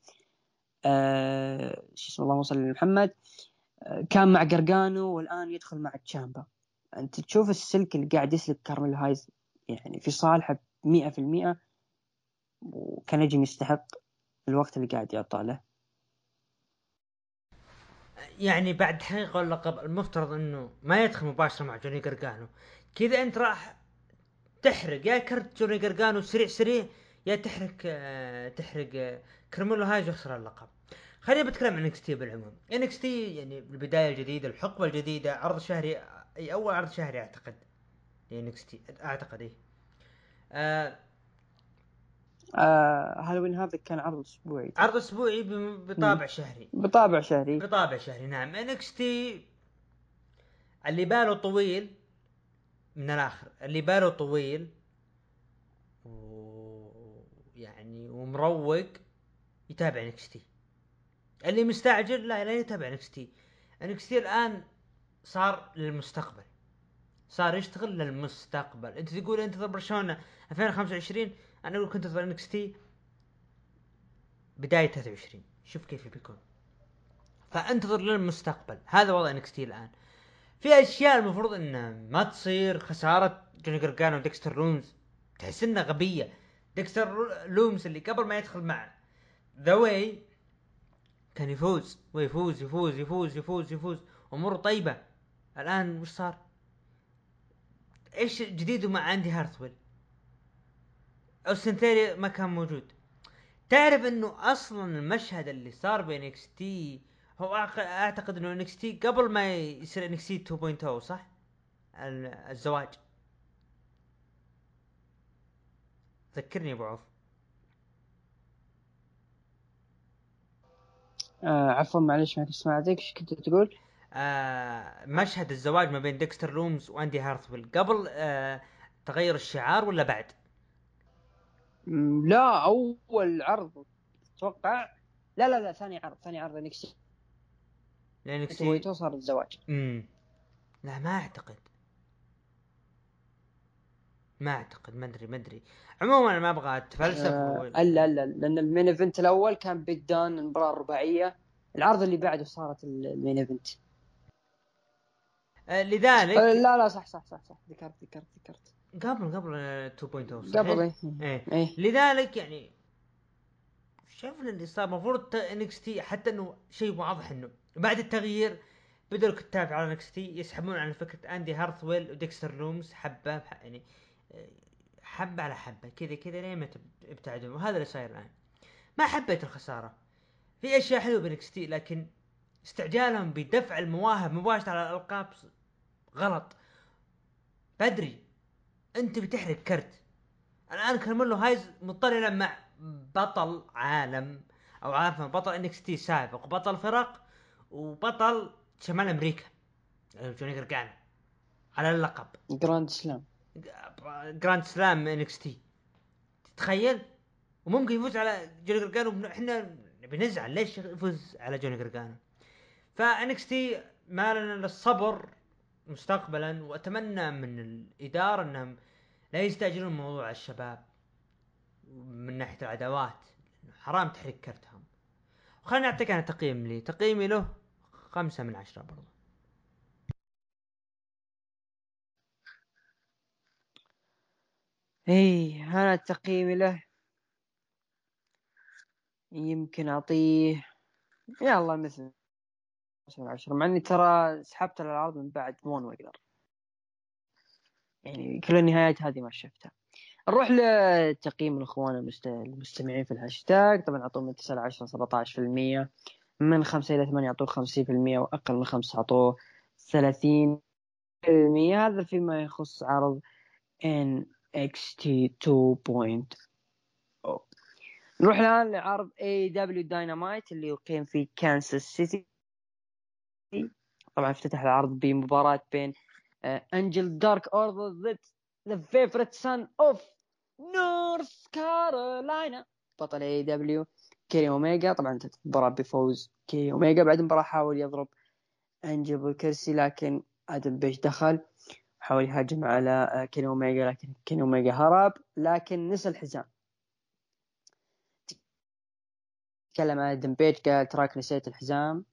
آه شو اسمه اللهم صل على محمد آه كان مع قرقانو والآن يدخل مع تشامبا. أنت تشوف السلك اللي قاعد يسلك كارميلو هايز يعني في صالحه 100% وكنجم يستحق الوقت اللي قاعد يعطى له يعني بعد تحقيق اللقب المفترض إنه ما يدخل مباشرة مع جوني قرقانو كذا أنت راح تحرق يا كرت جوني قرقانو سريع سريع يا تحرق آه، تحرق آه، كارميلو هايز ويخسر اللقب. خليني بتكلم عن NXT بالعموم. NXT يعني البداية الجديدة الحقبة الجديدة عرض شهري أي أول عرض شهري أعتقد. ل NXT أعتقد إي. آه آه هالوين هذا كان عرض أسبوعي. عرض أسبوعي بطابع شهري. بطابع شهري. بطابع شهري نعم. NXT اللي باله طويل من الآخر. اللي باله طويل و يعني ومروق يتابع NXT اللي مستعجل لا لا يتابع NXT NXT الآن صار للمستقبل. صار يشتغل للمستقبل. انت تقول انتظر برشلونة 2025 أنا أقول كنت انتظر NXT بداية 23 شوف كيف بيكون. فانتظر للمستقبل. هذا وضع NXT الآن. في أشياء المفروض انها ما تصير. خسارة جوني جرجانو وديكستر لومز. تحس إنها غبية. ديكستر لومز اللي قبل ما يدخل مع The Way كان يفوز. ويفوز يفوز يفوز يفوز يفوز. أموره طيبة. الآن وش صار؟ إيش جديده مع اندي هارثويل؟ اوستن ثيوري ما كان موجود تعرف إنه أصلا المشهد اللي صار ب NXT هو أعتقد إنه NXT قبل ما يصير NXT 2.0 صح؟ الزواج ذكرني يا أبو عوف آه عفوا معلش ما سمعتك إيش كنت تقول؟ آه مشهد الزواج ما بين ديكستر لومز وأندي هارثويل. قبل آه تغير الشعار ولا بعد؟ لا أول عرض أتوقع. لا لا لا ثاني عرض ثاني عرض NXT ل NXT صار الزواج. امم لا ما أعتقد. ما أعتقد ما أدري ما أدري. عموما أنا ما أبغى أتفلسف آه الا الا لأن ال main event الأول كان بيت دن المباراة الرباعية. العرض اللي بعده صارت ال main event. لذلك آه لا لا صح صح صح صح. ذكرت ذكرت ذكرت. قبل قبل 2.0 قبل إيه. إيه. إيه. لذلك يعني شايف اللي صار المفروض NXT حتى إنه شيء واضح إنه بعد التغيير بدأوا الكتاب على NXT يسحبون عن فكرة اندي هارثويل وديكستر لومز حبة يعني حبة على حبة كذا كذا لين ما يبتعدون وهذا اللي صاير الآن. ما حبيت الخسارة. في أشياء حلوة ب NXT لكن استعجالهم بدفع المواهب مباشرة على الألقاب غلط. بدري. انت بتحرق كرت. الآن كارميلو هايز مضطر يلعب مع بطل عالم أو عارف بطل NXT سابق وبطل فرق وبطل شمال أمريكا. جوني جرجانو على اللقب. grand slam. grand slam NXT. تتخيل؟ وممكن يفوز على جوني جرجانو. إحنا نبي نزعل. ليش يفوز على جوني جرجانو؟ ف NXT ما لنا الا الصبر مستقبلا وأتمنى من الإدارة إنهم لا يستعجلون موضوع الشباب من ناحية العداوات. حرام تحرق كرتهم. وخليني أعطيك أنا تقييم لي. تقييمي له خمسة من عشرة برضو. إيه أنا تقييمي له يمكن أعطيه يلا مثل من عشرة مع إني ترى سحبت العرض من بعد فون واجنر يعني كل النهايات هذه ما شفتها. نروح لتقييم الإخوان المستمعين في الهاشتاج. طبعا اعطوه من 9 ل 10 17% من 5 إلى 8 أعطوه 50% وأقل من 5 أعطوه 30% هذا فيما يخص عرض NXT 2.0 نروح الآن لعرض AEW Dynamite اللي يقيم في كانساس سيتي طبعا افتتح العرض بمباراة بين انجل Dark Order ضد the favorite son of نورث كارولاينا بطل AEW كيني اوميجا طبعا انتهت المباراة بفوز كيني اوميجا بعد المباراة حاول يضرب انجل بالكرسي لكن آدم بيج دخل. حاول يهاجم على كيني اوميجا لكن كيني اوميجا هرب لكن نسى الحزام. تكلم آدم بيج قال تراك نسيت الحزام.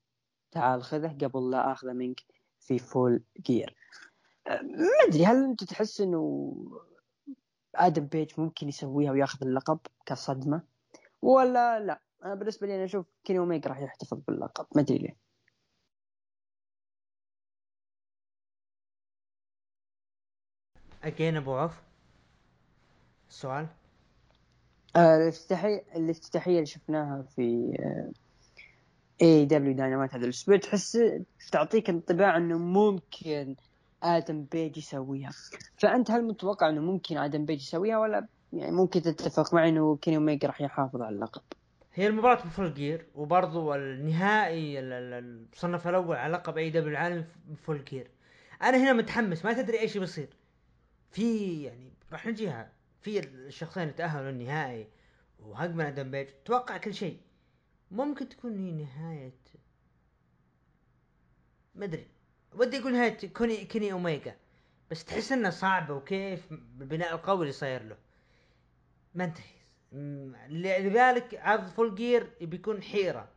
تعال خذه قبل لا آخذه منك في Full Gear ما أدري هل أنت تحس إنه آدم بيج ممكن يسويها وياخذ اللقب كصدمة؟ ولا لا؟ أنا بالنسبة لي أنا أشوف كيني اوميجا راح يحتفظ باللقب ما أدري ليه. اجين أبو عوف. السؤال آه الافتتاحية الافتتاحية اللي شفناها في AEW Dynamite هذا الأسبوع تحس تعطيك انطباع إنه ممكن آدم بيج يسويها. فأنت هل متوقع إنه ممكن آدم بيج يسويها ولا يعني ممكن تتفق معي إنه كيني اوميجا راح يحافظ على اللقب؟ هي المباراة ب Full Gear وبرضو النهائي المصنف الأول على لقب AEW العالم ب Full Gear أنا هنا متحمس ما تدري إيش بيصير. في يعني راح نجيها. في الشخصين اللي تأهلوا للنهائي وهانجمان آدم بيج. توقع كل شيء. ممكن تكون هي نهايه ما أدري. ودي أقول نهاية كوني كيني اوميجا بس تحس إنه صعبه وكيف البناء القوي اللي صاير له. ما أنتهي. لذلك عرض Full Gear بيكون حيرة.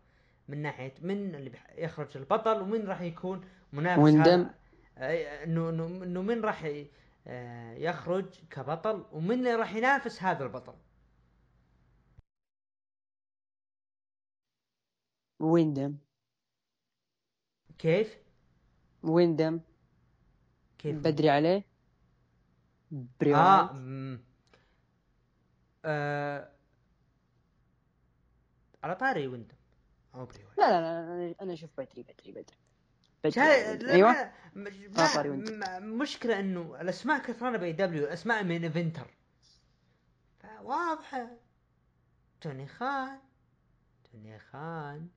من ناحية من اللي يخرج البطل ومن راح يكون منافس ويندم. انه انه إنه من راح آه، يخرج كبطل ومن اللي راح ينافس هذا البطل. ويندم كيف؟ ويندم كيف؟ بدري عليه بري آه وايت. مم. آه على طاري ويندم أو. لا لا لا أنا أشوف بدري بدري بدري بدري أيوه. م- آه، طاري ما... ويندم. م- مشكلة إنه الأسماء كثرانة ب AEW الاسماء main eventer واضحة توني خان توني خان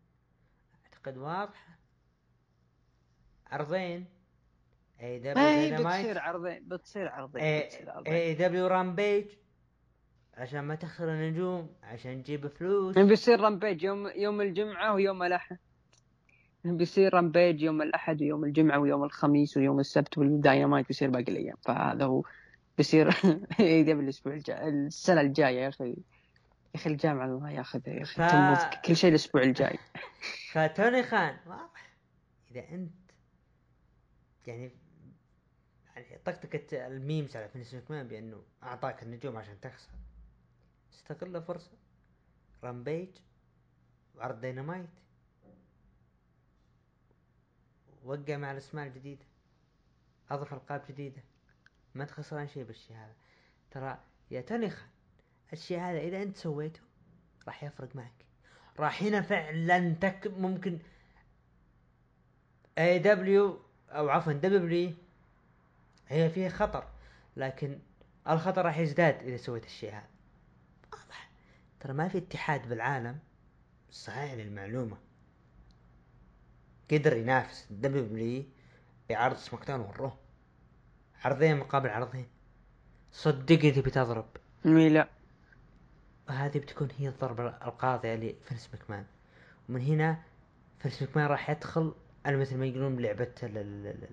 اعتقد واضحة. عرضين. AEW Dynamite بتصير عرضين بتصير عرضين A E W Rampage عشان ما تخسر النجوم عشان تجيب فلوس. بيصير Rampage يوم يوم الجمعة ويوم الأحد. بيصير Rampage يوم الأحد ويوم الجمعة ويوم الخميس ويوم السبت والداينامايت بيصير باقي الأيام. فهذا هو بيصير AEW الأسبوع الجاي السنة الجاية يا أخي. يا أخي الجامعة الله ياخذها يا أخي ف- كل شيء الأسبوع الجاي. فتوني خان واضح؟ إذا أنت يعني يعني طقطقة ال memes على فينس ماكمان بانه أعطاك النجوم عشان تخسر. استغل الفرصة Rampage وعرض دينامايت. وقع مع الأسماء الجديدة. أضف ألقاب جديدة. ما تخسران شيء بالشيء هذا. ترى يا توني خان الشيء هذا إذا أنت سويته راح يفرق معك. راح هنا فعلا تك ممكن اي دبليو أو عفوا دبليو هي فيها خطر لكن الخطر راح يزداد إذا سويت الشيء هذا. واضح. ترى ما في اتحاد بالعالم صحيح للمعلومة. قدر ينافس دبليو بعرض سماك داون والرو عرضين مقابل عرضين. صدقني تبي تضرب لا. هذه بتكون هي الضربة القاضية لفينس مكمان ومن هنا فينس مكمان راح يدخل على مثل ما يقولون ال-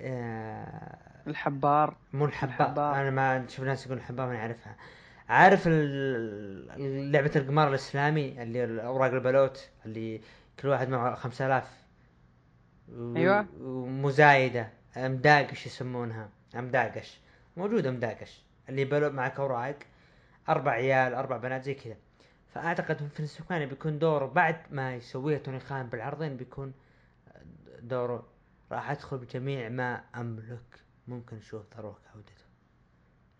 آه، الحبار. مو الحباب الحباب. أنا ما شوف ناس يقولون الحباب أنا أعرفها. عارف لعبة القمار الإسلامي اللي اوراق البلوت اللي كل واحد معه 5000 و- أيوة. ومزايدة مداقش يسمونها. مداقش موجودة مداقش اللي بلو معك اوراق أربع عيال أربع بنات زي كذا. فأعتقد في السكان بيكون دوره بعد ما يسويه توني خان بالعرضين بيكون دوره. راح أدخل بجميع ما أملك. ممكن نشوف ثروة عودته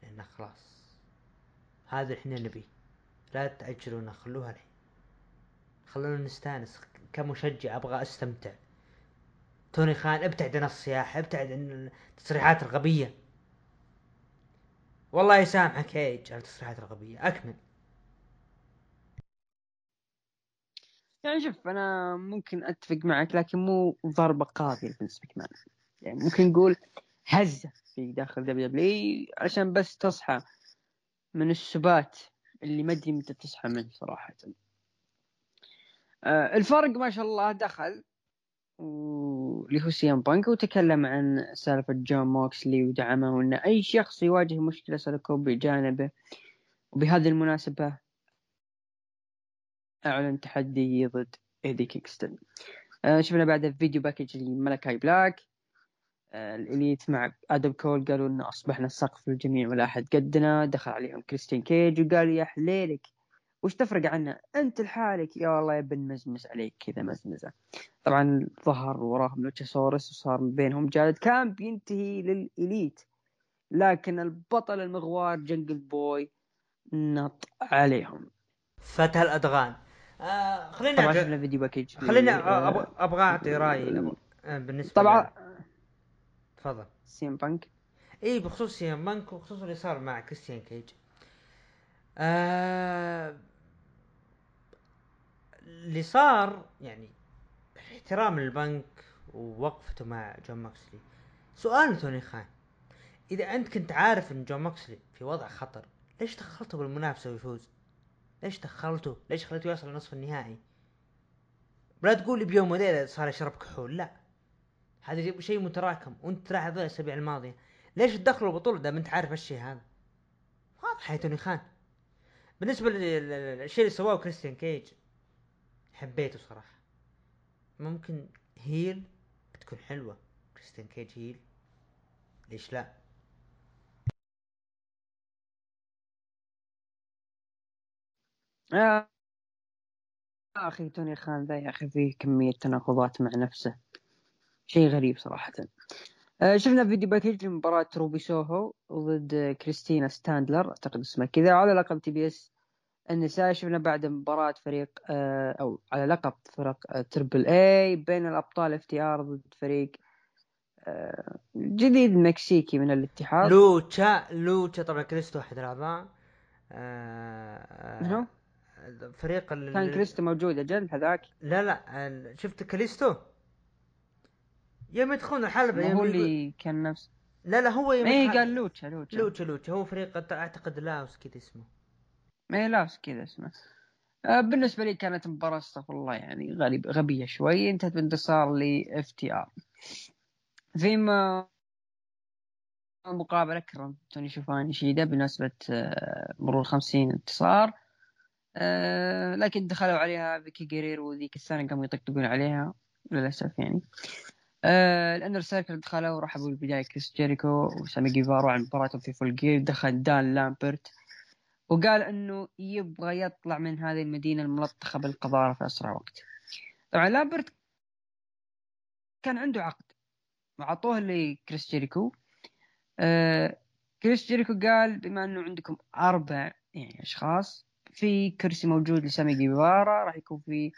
لأنه خلاص. هذا إحنا نبيه. لا تأجلونا خلوها الحين. خلونا نستأنس. كمشجع أبغى أستمتع. توني خان ابتعد عن الصياح ابتعد عن التصريحات الغبية. والله يسامحك. ايج على التصريحات الغبية أكمل. يعني شوف أنا ممكن أتفق معك لكن مو ضربة قاضيه لفينس ماكمان يعني ممكن نقول هزة في داخل WWE عشان بس تصحى من السبات اللي ما أدري متى تصحى منه صراحة. آه الفرق ما شاء الله دخل. اللي هو CM Punk وتكلم عن سالفة جون موكسلي ودعمه وإن أي شخص يواجه مشكلة سلكوا بجانبه. وبهذه المناسبة أعلن تحدي ضد إيدي كينغستون آه شفنا بعد ال video package لمالاكاي بلاك. آه ال Elite مع آدم كول قالوا إنه أصبحنا السقف للجميع ولا أحد قدنا. دخل عليهم كريستيان كيج وقال يا حليلك. وش تفرق عنا أنت لحالك يا والله يا بن مزمز عليك كذا مزمزة. طبعا ظهر وراهم لوتشاسوروس وصار بينهم. جدال كان بينتهي لل Elite. لكن البطل المغوار Jungle Boy نط عليهم. فتح الادغال آه خليني طبعا شفنا video package خليني آه، أبغى أعطي رأيي. آه، بالنسبة طبعا تفضل. CM Punk. إي بخصوص CM Punk وبخصوص اللي صار مع كريستيان كيج. آه اللي صار يعني احترام للبنك ووقفته مع جون موكسلي سؤال توني خان إذا أنت كنت عارف إن جون موكسلي في وضع خطر ليش دخلته بالمنافسة ويفوز؟ ليش دخلته؟ ليش خليته يوصل لنصف النهائي؟ لا تقول لي بيوم وليله صار يشرب كحول لا هذا شيء متراكم وأنت تلاحظ الأسابيع الماضية ليش تدخلوا البطوله ده أنت عارف الشيء هذا واضح يا توني خان بالنسبة للشيء اللي سواه كريستيان كيج حبيته صراحة. ممكن heel بتكون حلوة. كريستيان كيج heel ليش لا؟ يا أخي توني خان ذا يا أخي فيه كمية تناقضات مع نفسه. شيء غريب صراحة. آه، شفنا video package لمباراة روبي سوهو ضد كريس ستاتلاندر. أعتقد اسمها كذا. على لقب TBS النساء شفنا بعد مباراة فريق آه، أو على لقب فرق Triple A بين الأبطال FTR ضد فريق آه، جديد مكسيكي من الاتحاد. لوتشا لوتشا طبعا كريستو احد الاعضاء منو؟ فريق كان كريستو موجود أجل هذاك. لا لا شفت كريستو؟ يوم يدخلون الحلبة هو اللي كان نفس لا لا هو يوم اي قال لوتشا لوتشا. لوتشا لوتشا هو فريق أعتقد لاوس كذا اسمه. اي لاوس كذا اسمه. آه، بالنسبة لي كانت مباراة أستغفر الله يعني غريب غبية شوي. انتهت بانتصار ل FTR. فيما مقابلة كرم توني شيفاني شيدا بمناسبة آه، مرور خمسين انتصار. آه، لكن دخلوا عليها فيكي جيريرو وذيك السنة قاموا يطقطقون عليها للأسف يعني. ال Inner Circle دخلوا ورحبوا بالبداية كريس جيريكو وسامي جيفارو عن مباراتهم في Full Gear. دخل دان لامبرت. وقال إنه يبغى يطلع من هذه المدينة الملطخة بالقذارة في أسرع وقت. طبعا لامبرت كان عنده عقد وعطوه لكريس جيريكو. آه كريس جيريكو قال بما إنه عندكم أربع يعني أشخاص في كرسي موجود لسامي جيفارا راح يكون في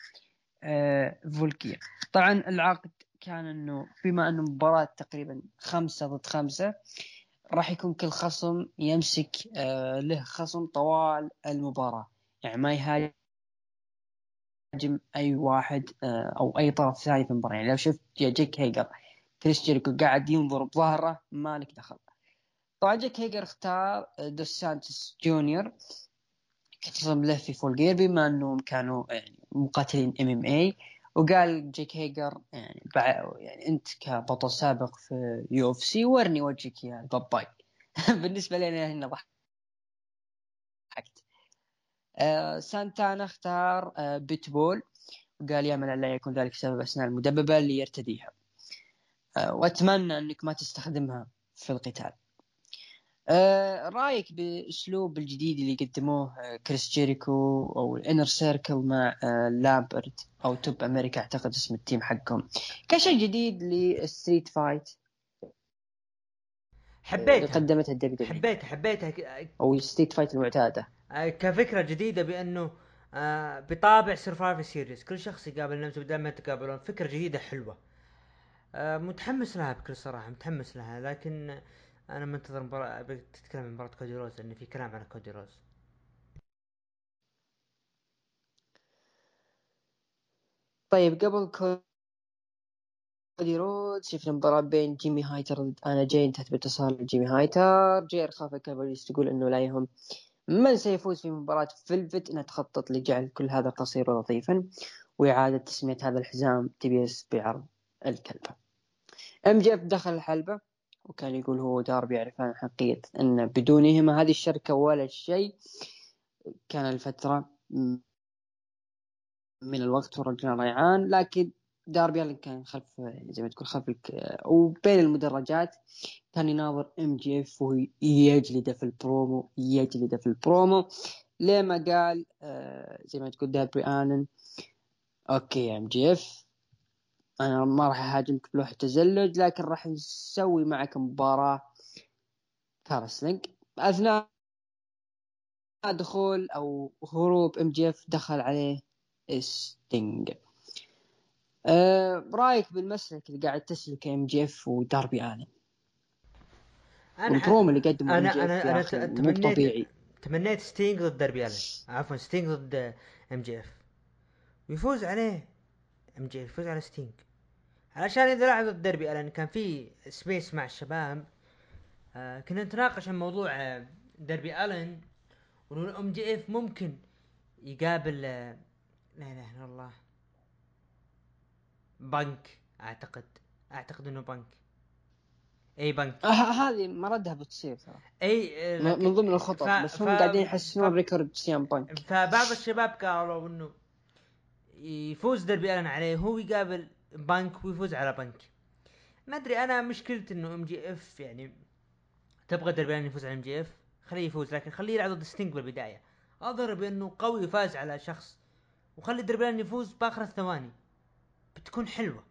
آه Full Gear طبعا العقد كان إنه بما إنه مباراة تقريبا خمسة ضد خمسة راح يكون كل خصم يمسك آه له خصم طوال المباراة. يعني ما يهاجم أي واحد آه أو أي طرف ثاني في المباراة. يعني لو شفت جيك هيجر كريس جيريكو قاعد ينظر بظهره ما لك دخل. طبعا جيك هيجر اختار آه، دوس سانتوس جونيور. كخصم له في Full Gear بما أنهم كانوا يعني مقاتلين MMA وقال جيك هيجر يعني, يعني أنت كبطل سابق في UFC ورني وجهك يا باباي. بالنسبة لي هنا ضحكت. آه سانتانا اختار آه بيتبول. وقال يا من لا يكون ذلك سبب اسنان المدببه اللي يرتديها آه وأتمنى أنك ما تستخدمها في القتال. رأيك بأسلوب الجديد اللي قدموه آه كريس جيريكو أو ال Inner Circle مع آه لامبرت أو Top America أعتقد اسم ال team حقهم. كشيء جديد لل Street Fight حبيتها. قدمتها الدبليو حبيتها حبيتها. أو ال Street Fight المعتادة. آه، كفكرة جديدة بأنه آه بطابع Survivor Series كل شخص يقابل نفسه بدل ما يتقابلون. فكرة جديدة حلوة. آه متحمس لها بكل صراحة متحمس لها. لكن أنا منتظر مباراة تتكلم عن مباراة كودي روز لأن في كلام على كودي روز. طيب قبل كودي روز شفنا مباراة بين جيمي هايتر ضد أنا جاي انتهت باتصال جيمي هايتر. جير خاف الكاباليس تقول إنه لا يهم من سيفوز في مباراة فيلفت إنها تخطط لجعل كل هذا قصير ولطيفا وإعادة تسمية هذا الحزام تي بي إس بعرض الكلبة. إم جي إف دخل الحلبة. وكان يقول هو داربي يعرفان حقيقة أن بدونهما هذه الشركة ولا شيء كان الفترة من الوقت ورجلنا ضيعان لكن داربي اللي كان خلف زي ما تقول خلف وبين المدرجات كان يناظر MJF وهو يجلده في البرومو يجلده في البرومو. لما قال؟ آه زي ما تقول داربي ألن okay MJF أنا ما راح أهاجمك بلوحة تزلج لكن راح نسوي معك مباراة. كارسلينج أثناء دخول أو هروب MJF دخل عليه ستينج أه رأيك بالمسلك اللي قاعد تسلك MJF وداربي الن أنا البروم اللي قدمه أنا أنا أنا مو طبيعي. تمنيت ستينج ضد داربي ألن عفوا ستينج ضد MJF ويفوز عليه MJ يفوز على ستينج علشان إذا لاحظوا الداربي ألن كان في Space مع الشباب آه كنا نتناقش عن موضوع آه دربي ألن وانه ال MJF ممكن يقابل آه لا إله إلا الله. بنك أعتقد. أعتقد إنه بنك. أي بنك. آه هذه مردها بتصير ترى. أي من ضمن الخطط ف- بس هم ف- قاعدين يحسنون ف- record CM Punk فبعض الشباب قالوا إنه يفوز دربي ألن عليه هو يقابل بنك ويفوز على بنك. ما أدري أنا مشكلتي إنه MJF يعني تبغى دربي الن يفوز على MJF خليه يفوز لكن خليه يلعب ضد ستينج بالبداية. أظهر بأنه قوي فاز على شخص وخلي دربي الن يفوز بآخر الثواني. بتكون حلوة.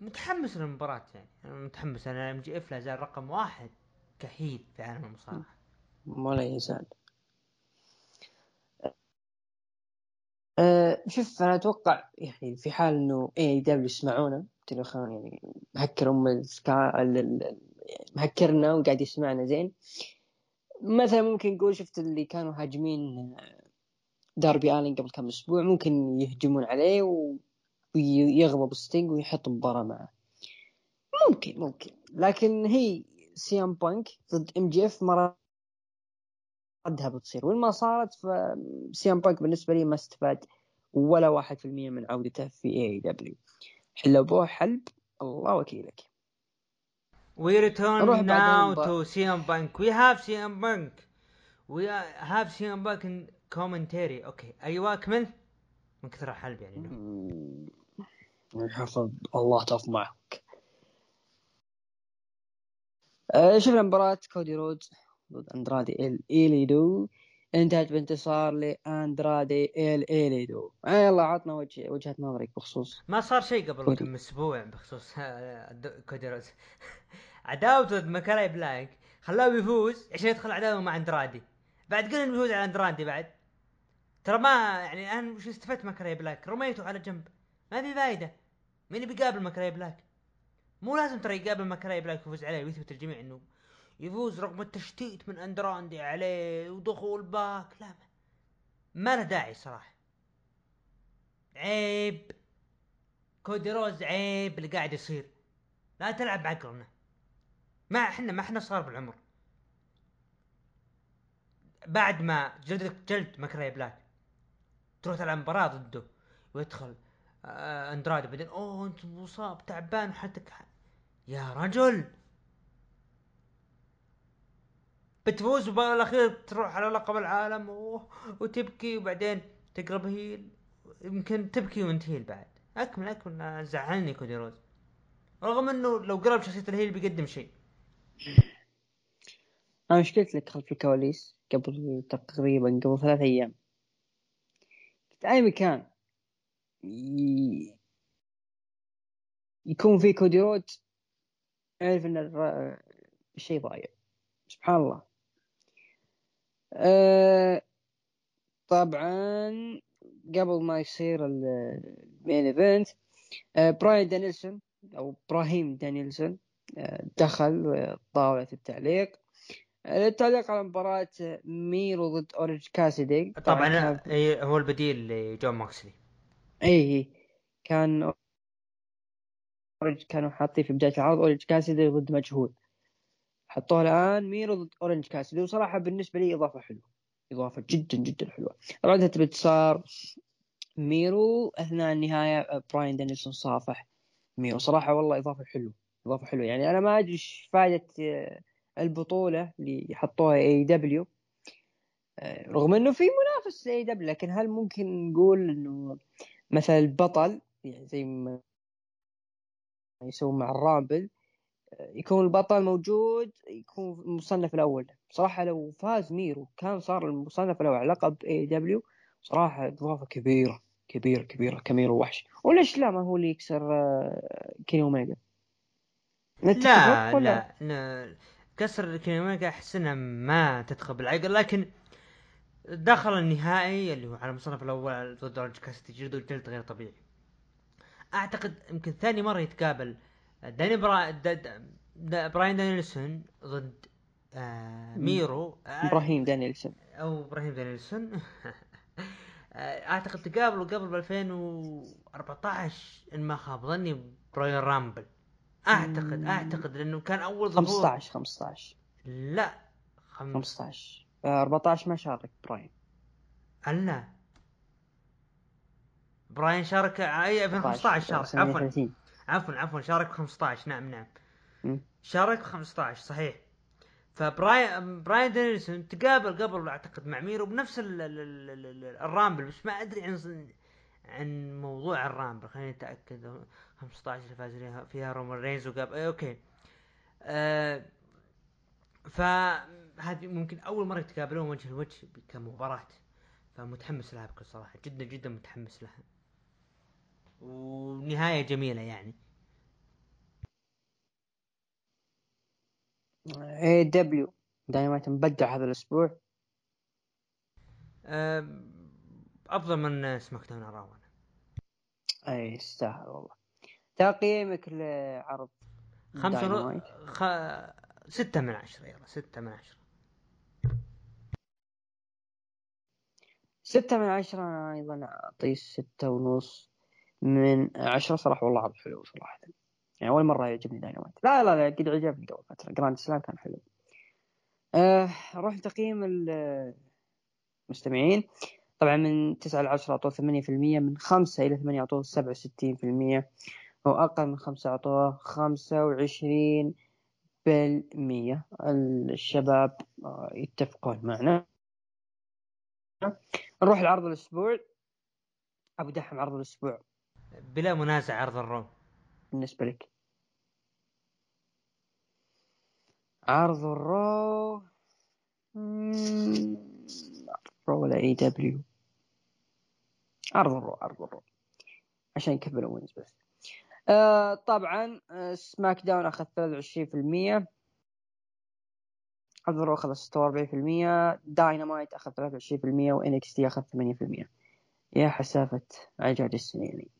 متحمس للمباراة يعني. أنا متحمس أنا MJF لا زال رقم واحد ك heel في عالم المصارعة. ولا يزال. أه شوف أنا أتوقع يعني في حال إنه AEW يسمعونا تليفون يعني مهكر أم السكا ال- ال- ال- مهكرنا وقاعد يسمعنا زين. مثلا ممكن نقول شفت اللي كانوا هاجمين داربي آلين قبل كم أسبوع ممكن يهجمون عليه ويغضب ستينج ويحط مباراة معه. ممكن ممكن. لكن هي سيام بانك ضد إم جي إف ما ردها بتصير. وين ما صارت فسيام بانك بالنسبة لي ما استفاد ولا واحد في المية من عودته في اي دبليو حلبوه حلب الله وكيلك. We return نروح now بعدين to CM Punk. We have CM Punk. We have CM Punk in commentary. أوكي أيوه كمل من كثر الحلب يعني. حفظ الله طاف معك. آه، شفنا مباراة كودي رودز. ضد أندرادي إل إيليدو. انتهت بانتصار لأندرادي إل إيليدو. آه، يلا عطنا وجه وجهة نظرك بخصوص. ما صار شيء قبل. كم أسبوع بخصوص آه، د- كودي روز عداوته ضد مالاكاي بلاك خلاه يفوز عشان يدخل عداوة مع أندرادي. بعد قلنا إنه بيفوز على أندرادي بعد. ترى ما يعني أنا وش استفدت مالاكاي بلاك رميته على جنب. ما في فايدة. مين بيقابل مالاكاي بلاك مو لازم ترى يقابل مالاكاي بلاك ويفوز عليه ويثبت الجميع إنه يفوز رغم التشتيت من أندرادي عليه ودخول باك. لا ما, له داعي صراحة. عيب. كودي روز عيب اللي قاعد يصير. لا تلعب بعقلنا ما إحنا ما إحنا صغار بالعمر. بعد ما جلدك جلد مالاكاي بلاك تروح تلعب مباراة ضده ويدخل آه أندرادي. بعدين أوه أنت مصاب تعبان وحالتك يا رجل! بتفوز وبالاخير تروح على لقب العالم و... وتبكي وبعدين تقلب heel. يمكن تبكي وانت heel بعد. أكمل أكمل. زعلني كودي روز. رغم إنه لو قلب شخصية ال heel بيقدم شيء. أنا إيش قلت لك خلف الكواليس قبل تقريبا قبل ثلاث أيام؟ قلت أي مكان ي... يكون في كودي رودز أعرف إن الشيء ضايع. سبحان الله. أه... طبعا قبل ما يصير ال- main event أه براين دانيلسون أو إبراهيم دانيلسون أه دخل آه، طاولة التعليق. آه، التعليق على مباراة ميرو ضد اورنج كاسيدي. طبعا كان- إيه، هو البديل لجون موكسلي. اي إي. كان اورنج كانوا حاطين في بداية العرض اورنج كاسيدي ضد مجهول. حطوه الآن ميرو ضد أورنج كاسيدي وصراحة بالنسبة لي إضافة حلوة. إضافة جدا جدا حلوة. ردت بانتصار ميرو أثناء النهاية براين دانيلسون صافح ميرو. صراحة والله إضافة حلوة إضافة حلوة. يعني أنا ما أدري إيش فائدة آه، البطولة اللي حطوها AEW رغم إنه في منافس AEW لكن هل ممكن نقول إنه مثلا البطل يعني زي ما يسوون مع ال Rumble آه، يكون البطل موجود يكون المصنف الأول. صراحة لو فاز ميرو كان صار المصنف الأول على لقب AEW صراحة إضافة كبيرة كبيرة كبيرة كميرو وحش وليش لا؟ ما هو اللي يكسر آه، كيني أوميجا. لا؟ لا لا كسر كيني أوميجا احس انها ما تدخل بالعقل لكن دخل النهائي اللي هو على المصنف الأول ضد أورنج كاسيدي جلد جلد غير طبيعي. أعتقد يمكن ثاني مرة يتقابل داني برا... دا... دا... دا... براين دانيلسون ضد آه... ميرو. آه... إبراهيم دانيلسون. أو إبراهيم دانيلسون. آه، أعتقد تقابلوا قبل ب 2014 إن ما خاب ظني ب Royal Rumble. اعتقد أعتقد لأنه كان أول ظهور. 15 15 لا خم... 15 آه، 14 ما شارك براين لا؟ براين شارك إي 2015 شارك عفوا. 38 عفوا عفوا شارك ب 15 نعم. نعم. شارك ب 15 صحيح. فبراين براين دانيلسون تقابل قبل أعتقد مع ميرو بنفس ال ال ال ال ال ال Rumble بس ما أدري عن عن موضوع ال Rumble خليني أتأكد. 15 اللي فاز فيها رومان رينز وقابل اي okay. آه فهذه ممكن أول مرة يتقابلون وجه لوجه كمباراة. فمتحمس لها بكل صراحة جدا جدا متحمس لها. ونهاية جميلة يعني. AEW Dynamite مبدع هذا الأسبوع. أفضل من SmackDown اراونا أي يستاهل والله. تقييمك لعرض خمسة ونص؟ خ... ستة من عشرة يلا ستة من عشرة. ستة من عشرة أنا أيضا أعطيه ستة ونص. من عشرة صراحة والله عرض حلو صراحة. يعني أول مرة يعجبني داينامايت لا لا لا قد عجبني قبل فترة. Grand Slam كان حلو. أه أروح لتقييم المستمعين. طبعا من تسعة لعشرة أعطوه ثمانية في المية من خمسة إلى ثمانية أعطوه سبعة وستين في المية وأقل من خمسة أعطوه خمسة وعشرين بالمية. الشباب آه، يتفقون معنا. نروح لعرض الأسبوع. أبو دحم عرض الأسبوع. بلا منازع عرض ال Raw بالنسبة لك. عرض الرو رو ولا إي دبليو. عرض الرو عرض الرو. عشان كيفن أوينز بس. آه طبعا آه SmackDown أخذ 23% عرض ال Raw أخذ 46% داينامايت أخذ 23% و NXT أخذ 8% يا حسافة عجاج السنة يعني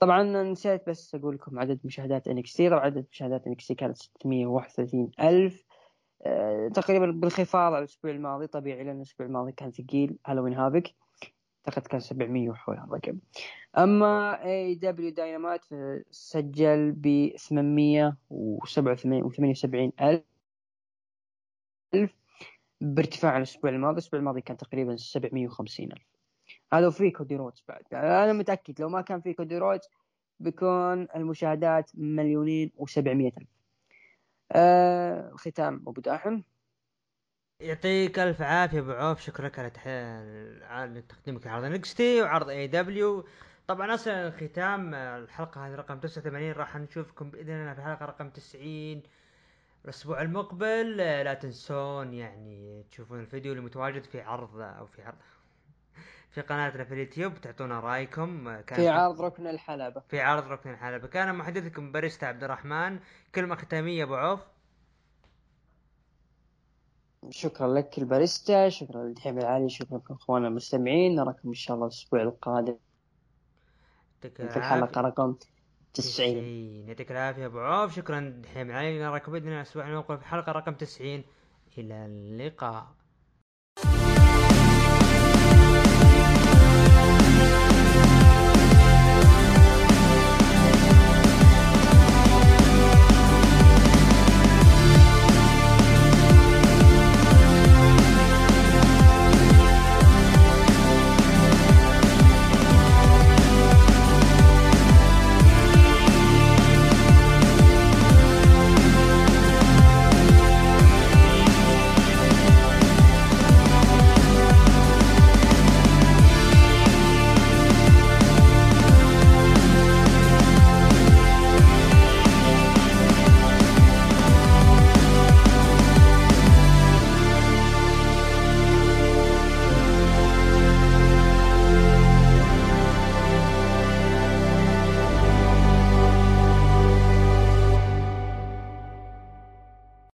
طبعا نسيت بس أقول لكم عدد مشاهدات NXT طبعا عدد مشاهدات NXT كانت 631 ألف. آه، تقريبا بالانخفاض على الأسبوع الماضي طبيعي لأن الأسبوع الماضي كان ثقيل. Halloween Havoc أعتقد كان 700 وحول الرقم أما AEW Dynamite سجل ب 877 ألف. بارتفاع عن الأسبوع الماضي الأسبوع الماضي كان تقريبا 750 ألف. هذا وفي كودي رودز بعد. أنا متأكد لو ما كان في كودي رودز بيكون المشاهدات مليونين و700 الف آه ختام أبو داحم. يعطيك ألف عافية أبو عوف. شكرا على على تقديمك لعرض NXT وعرض AEW طبعا أصلا الختام آه، الحلقة هذه رقم 89 راح نشوفكم بإذن الله في الحلقة رقم 90 الأسبوع المقبل. لا تنسون يعني تشوفون الفيديو اللي متواجد في عرض أو في عرض في قناتنا في اليوتيوب تعطونا رأيكم آه، كان في عرض ركن الحلبة. في عرض ركن الحلبة. كان محدثكم باريستا عبد الرحمن. كلمة ختامية أبو عوف. شكرا لك الباريستا شكرا للدحيم العالي شكرا لكم أخواننا المستمعين. نراكم إن شاء الله الأسبوع القادم. في. الحلقة رقم 90 90 يعطيك العافية أبو عوف. شكرا دحيم علي نراكم بإذن الله الأسبوع المقبل في الحلقة رقم 90 إلى اللقاء.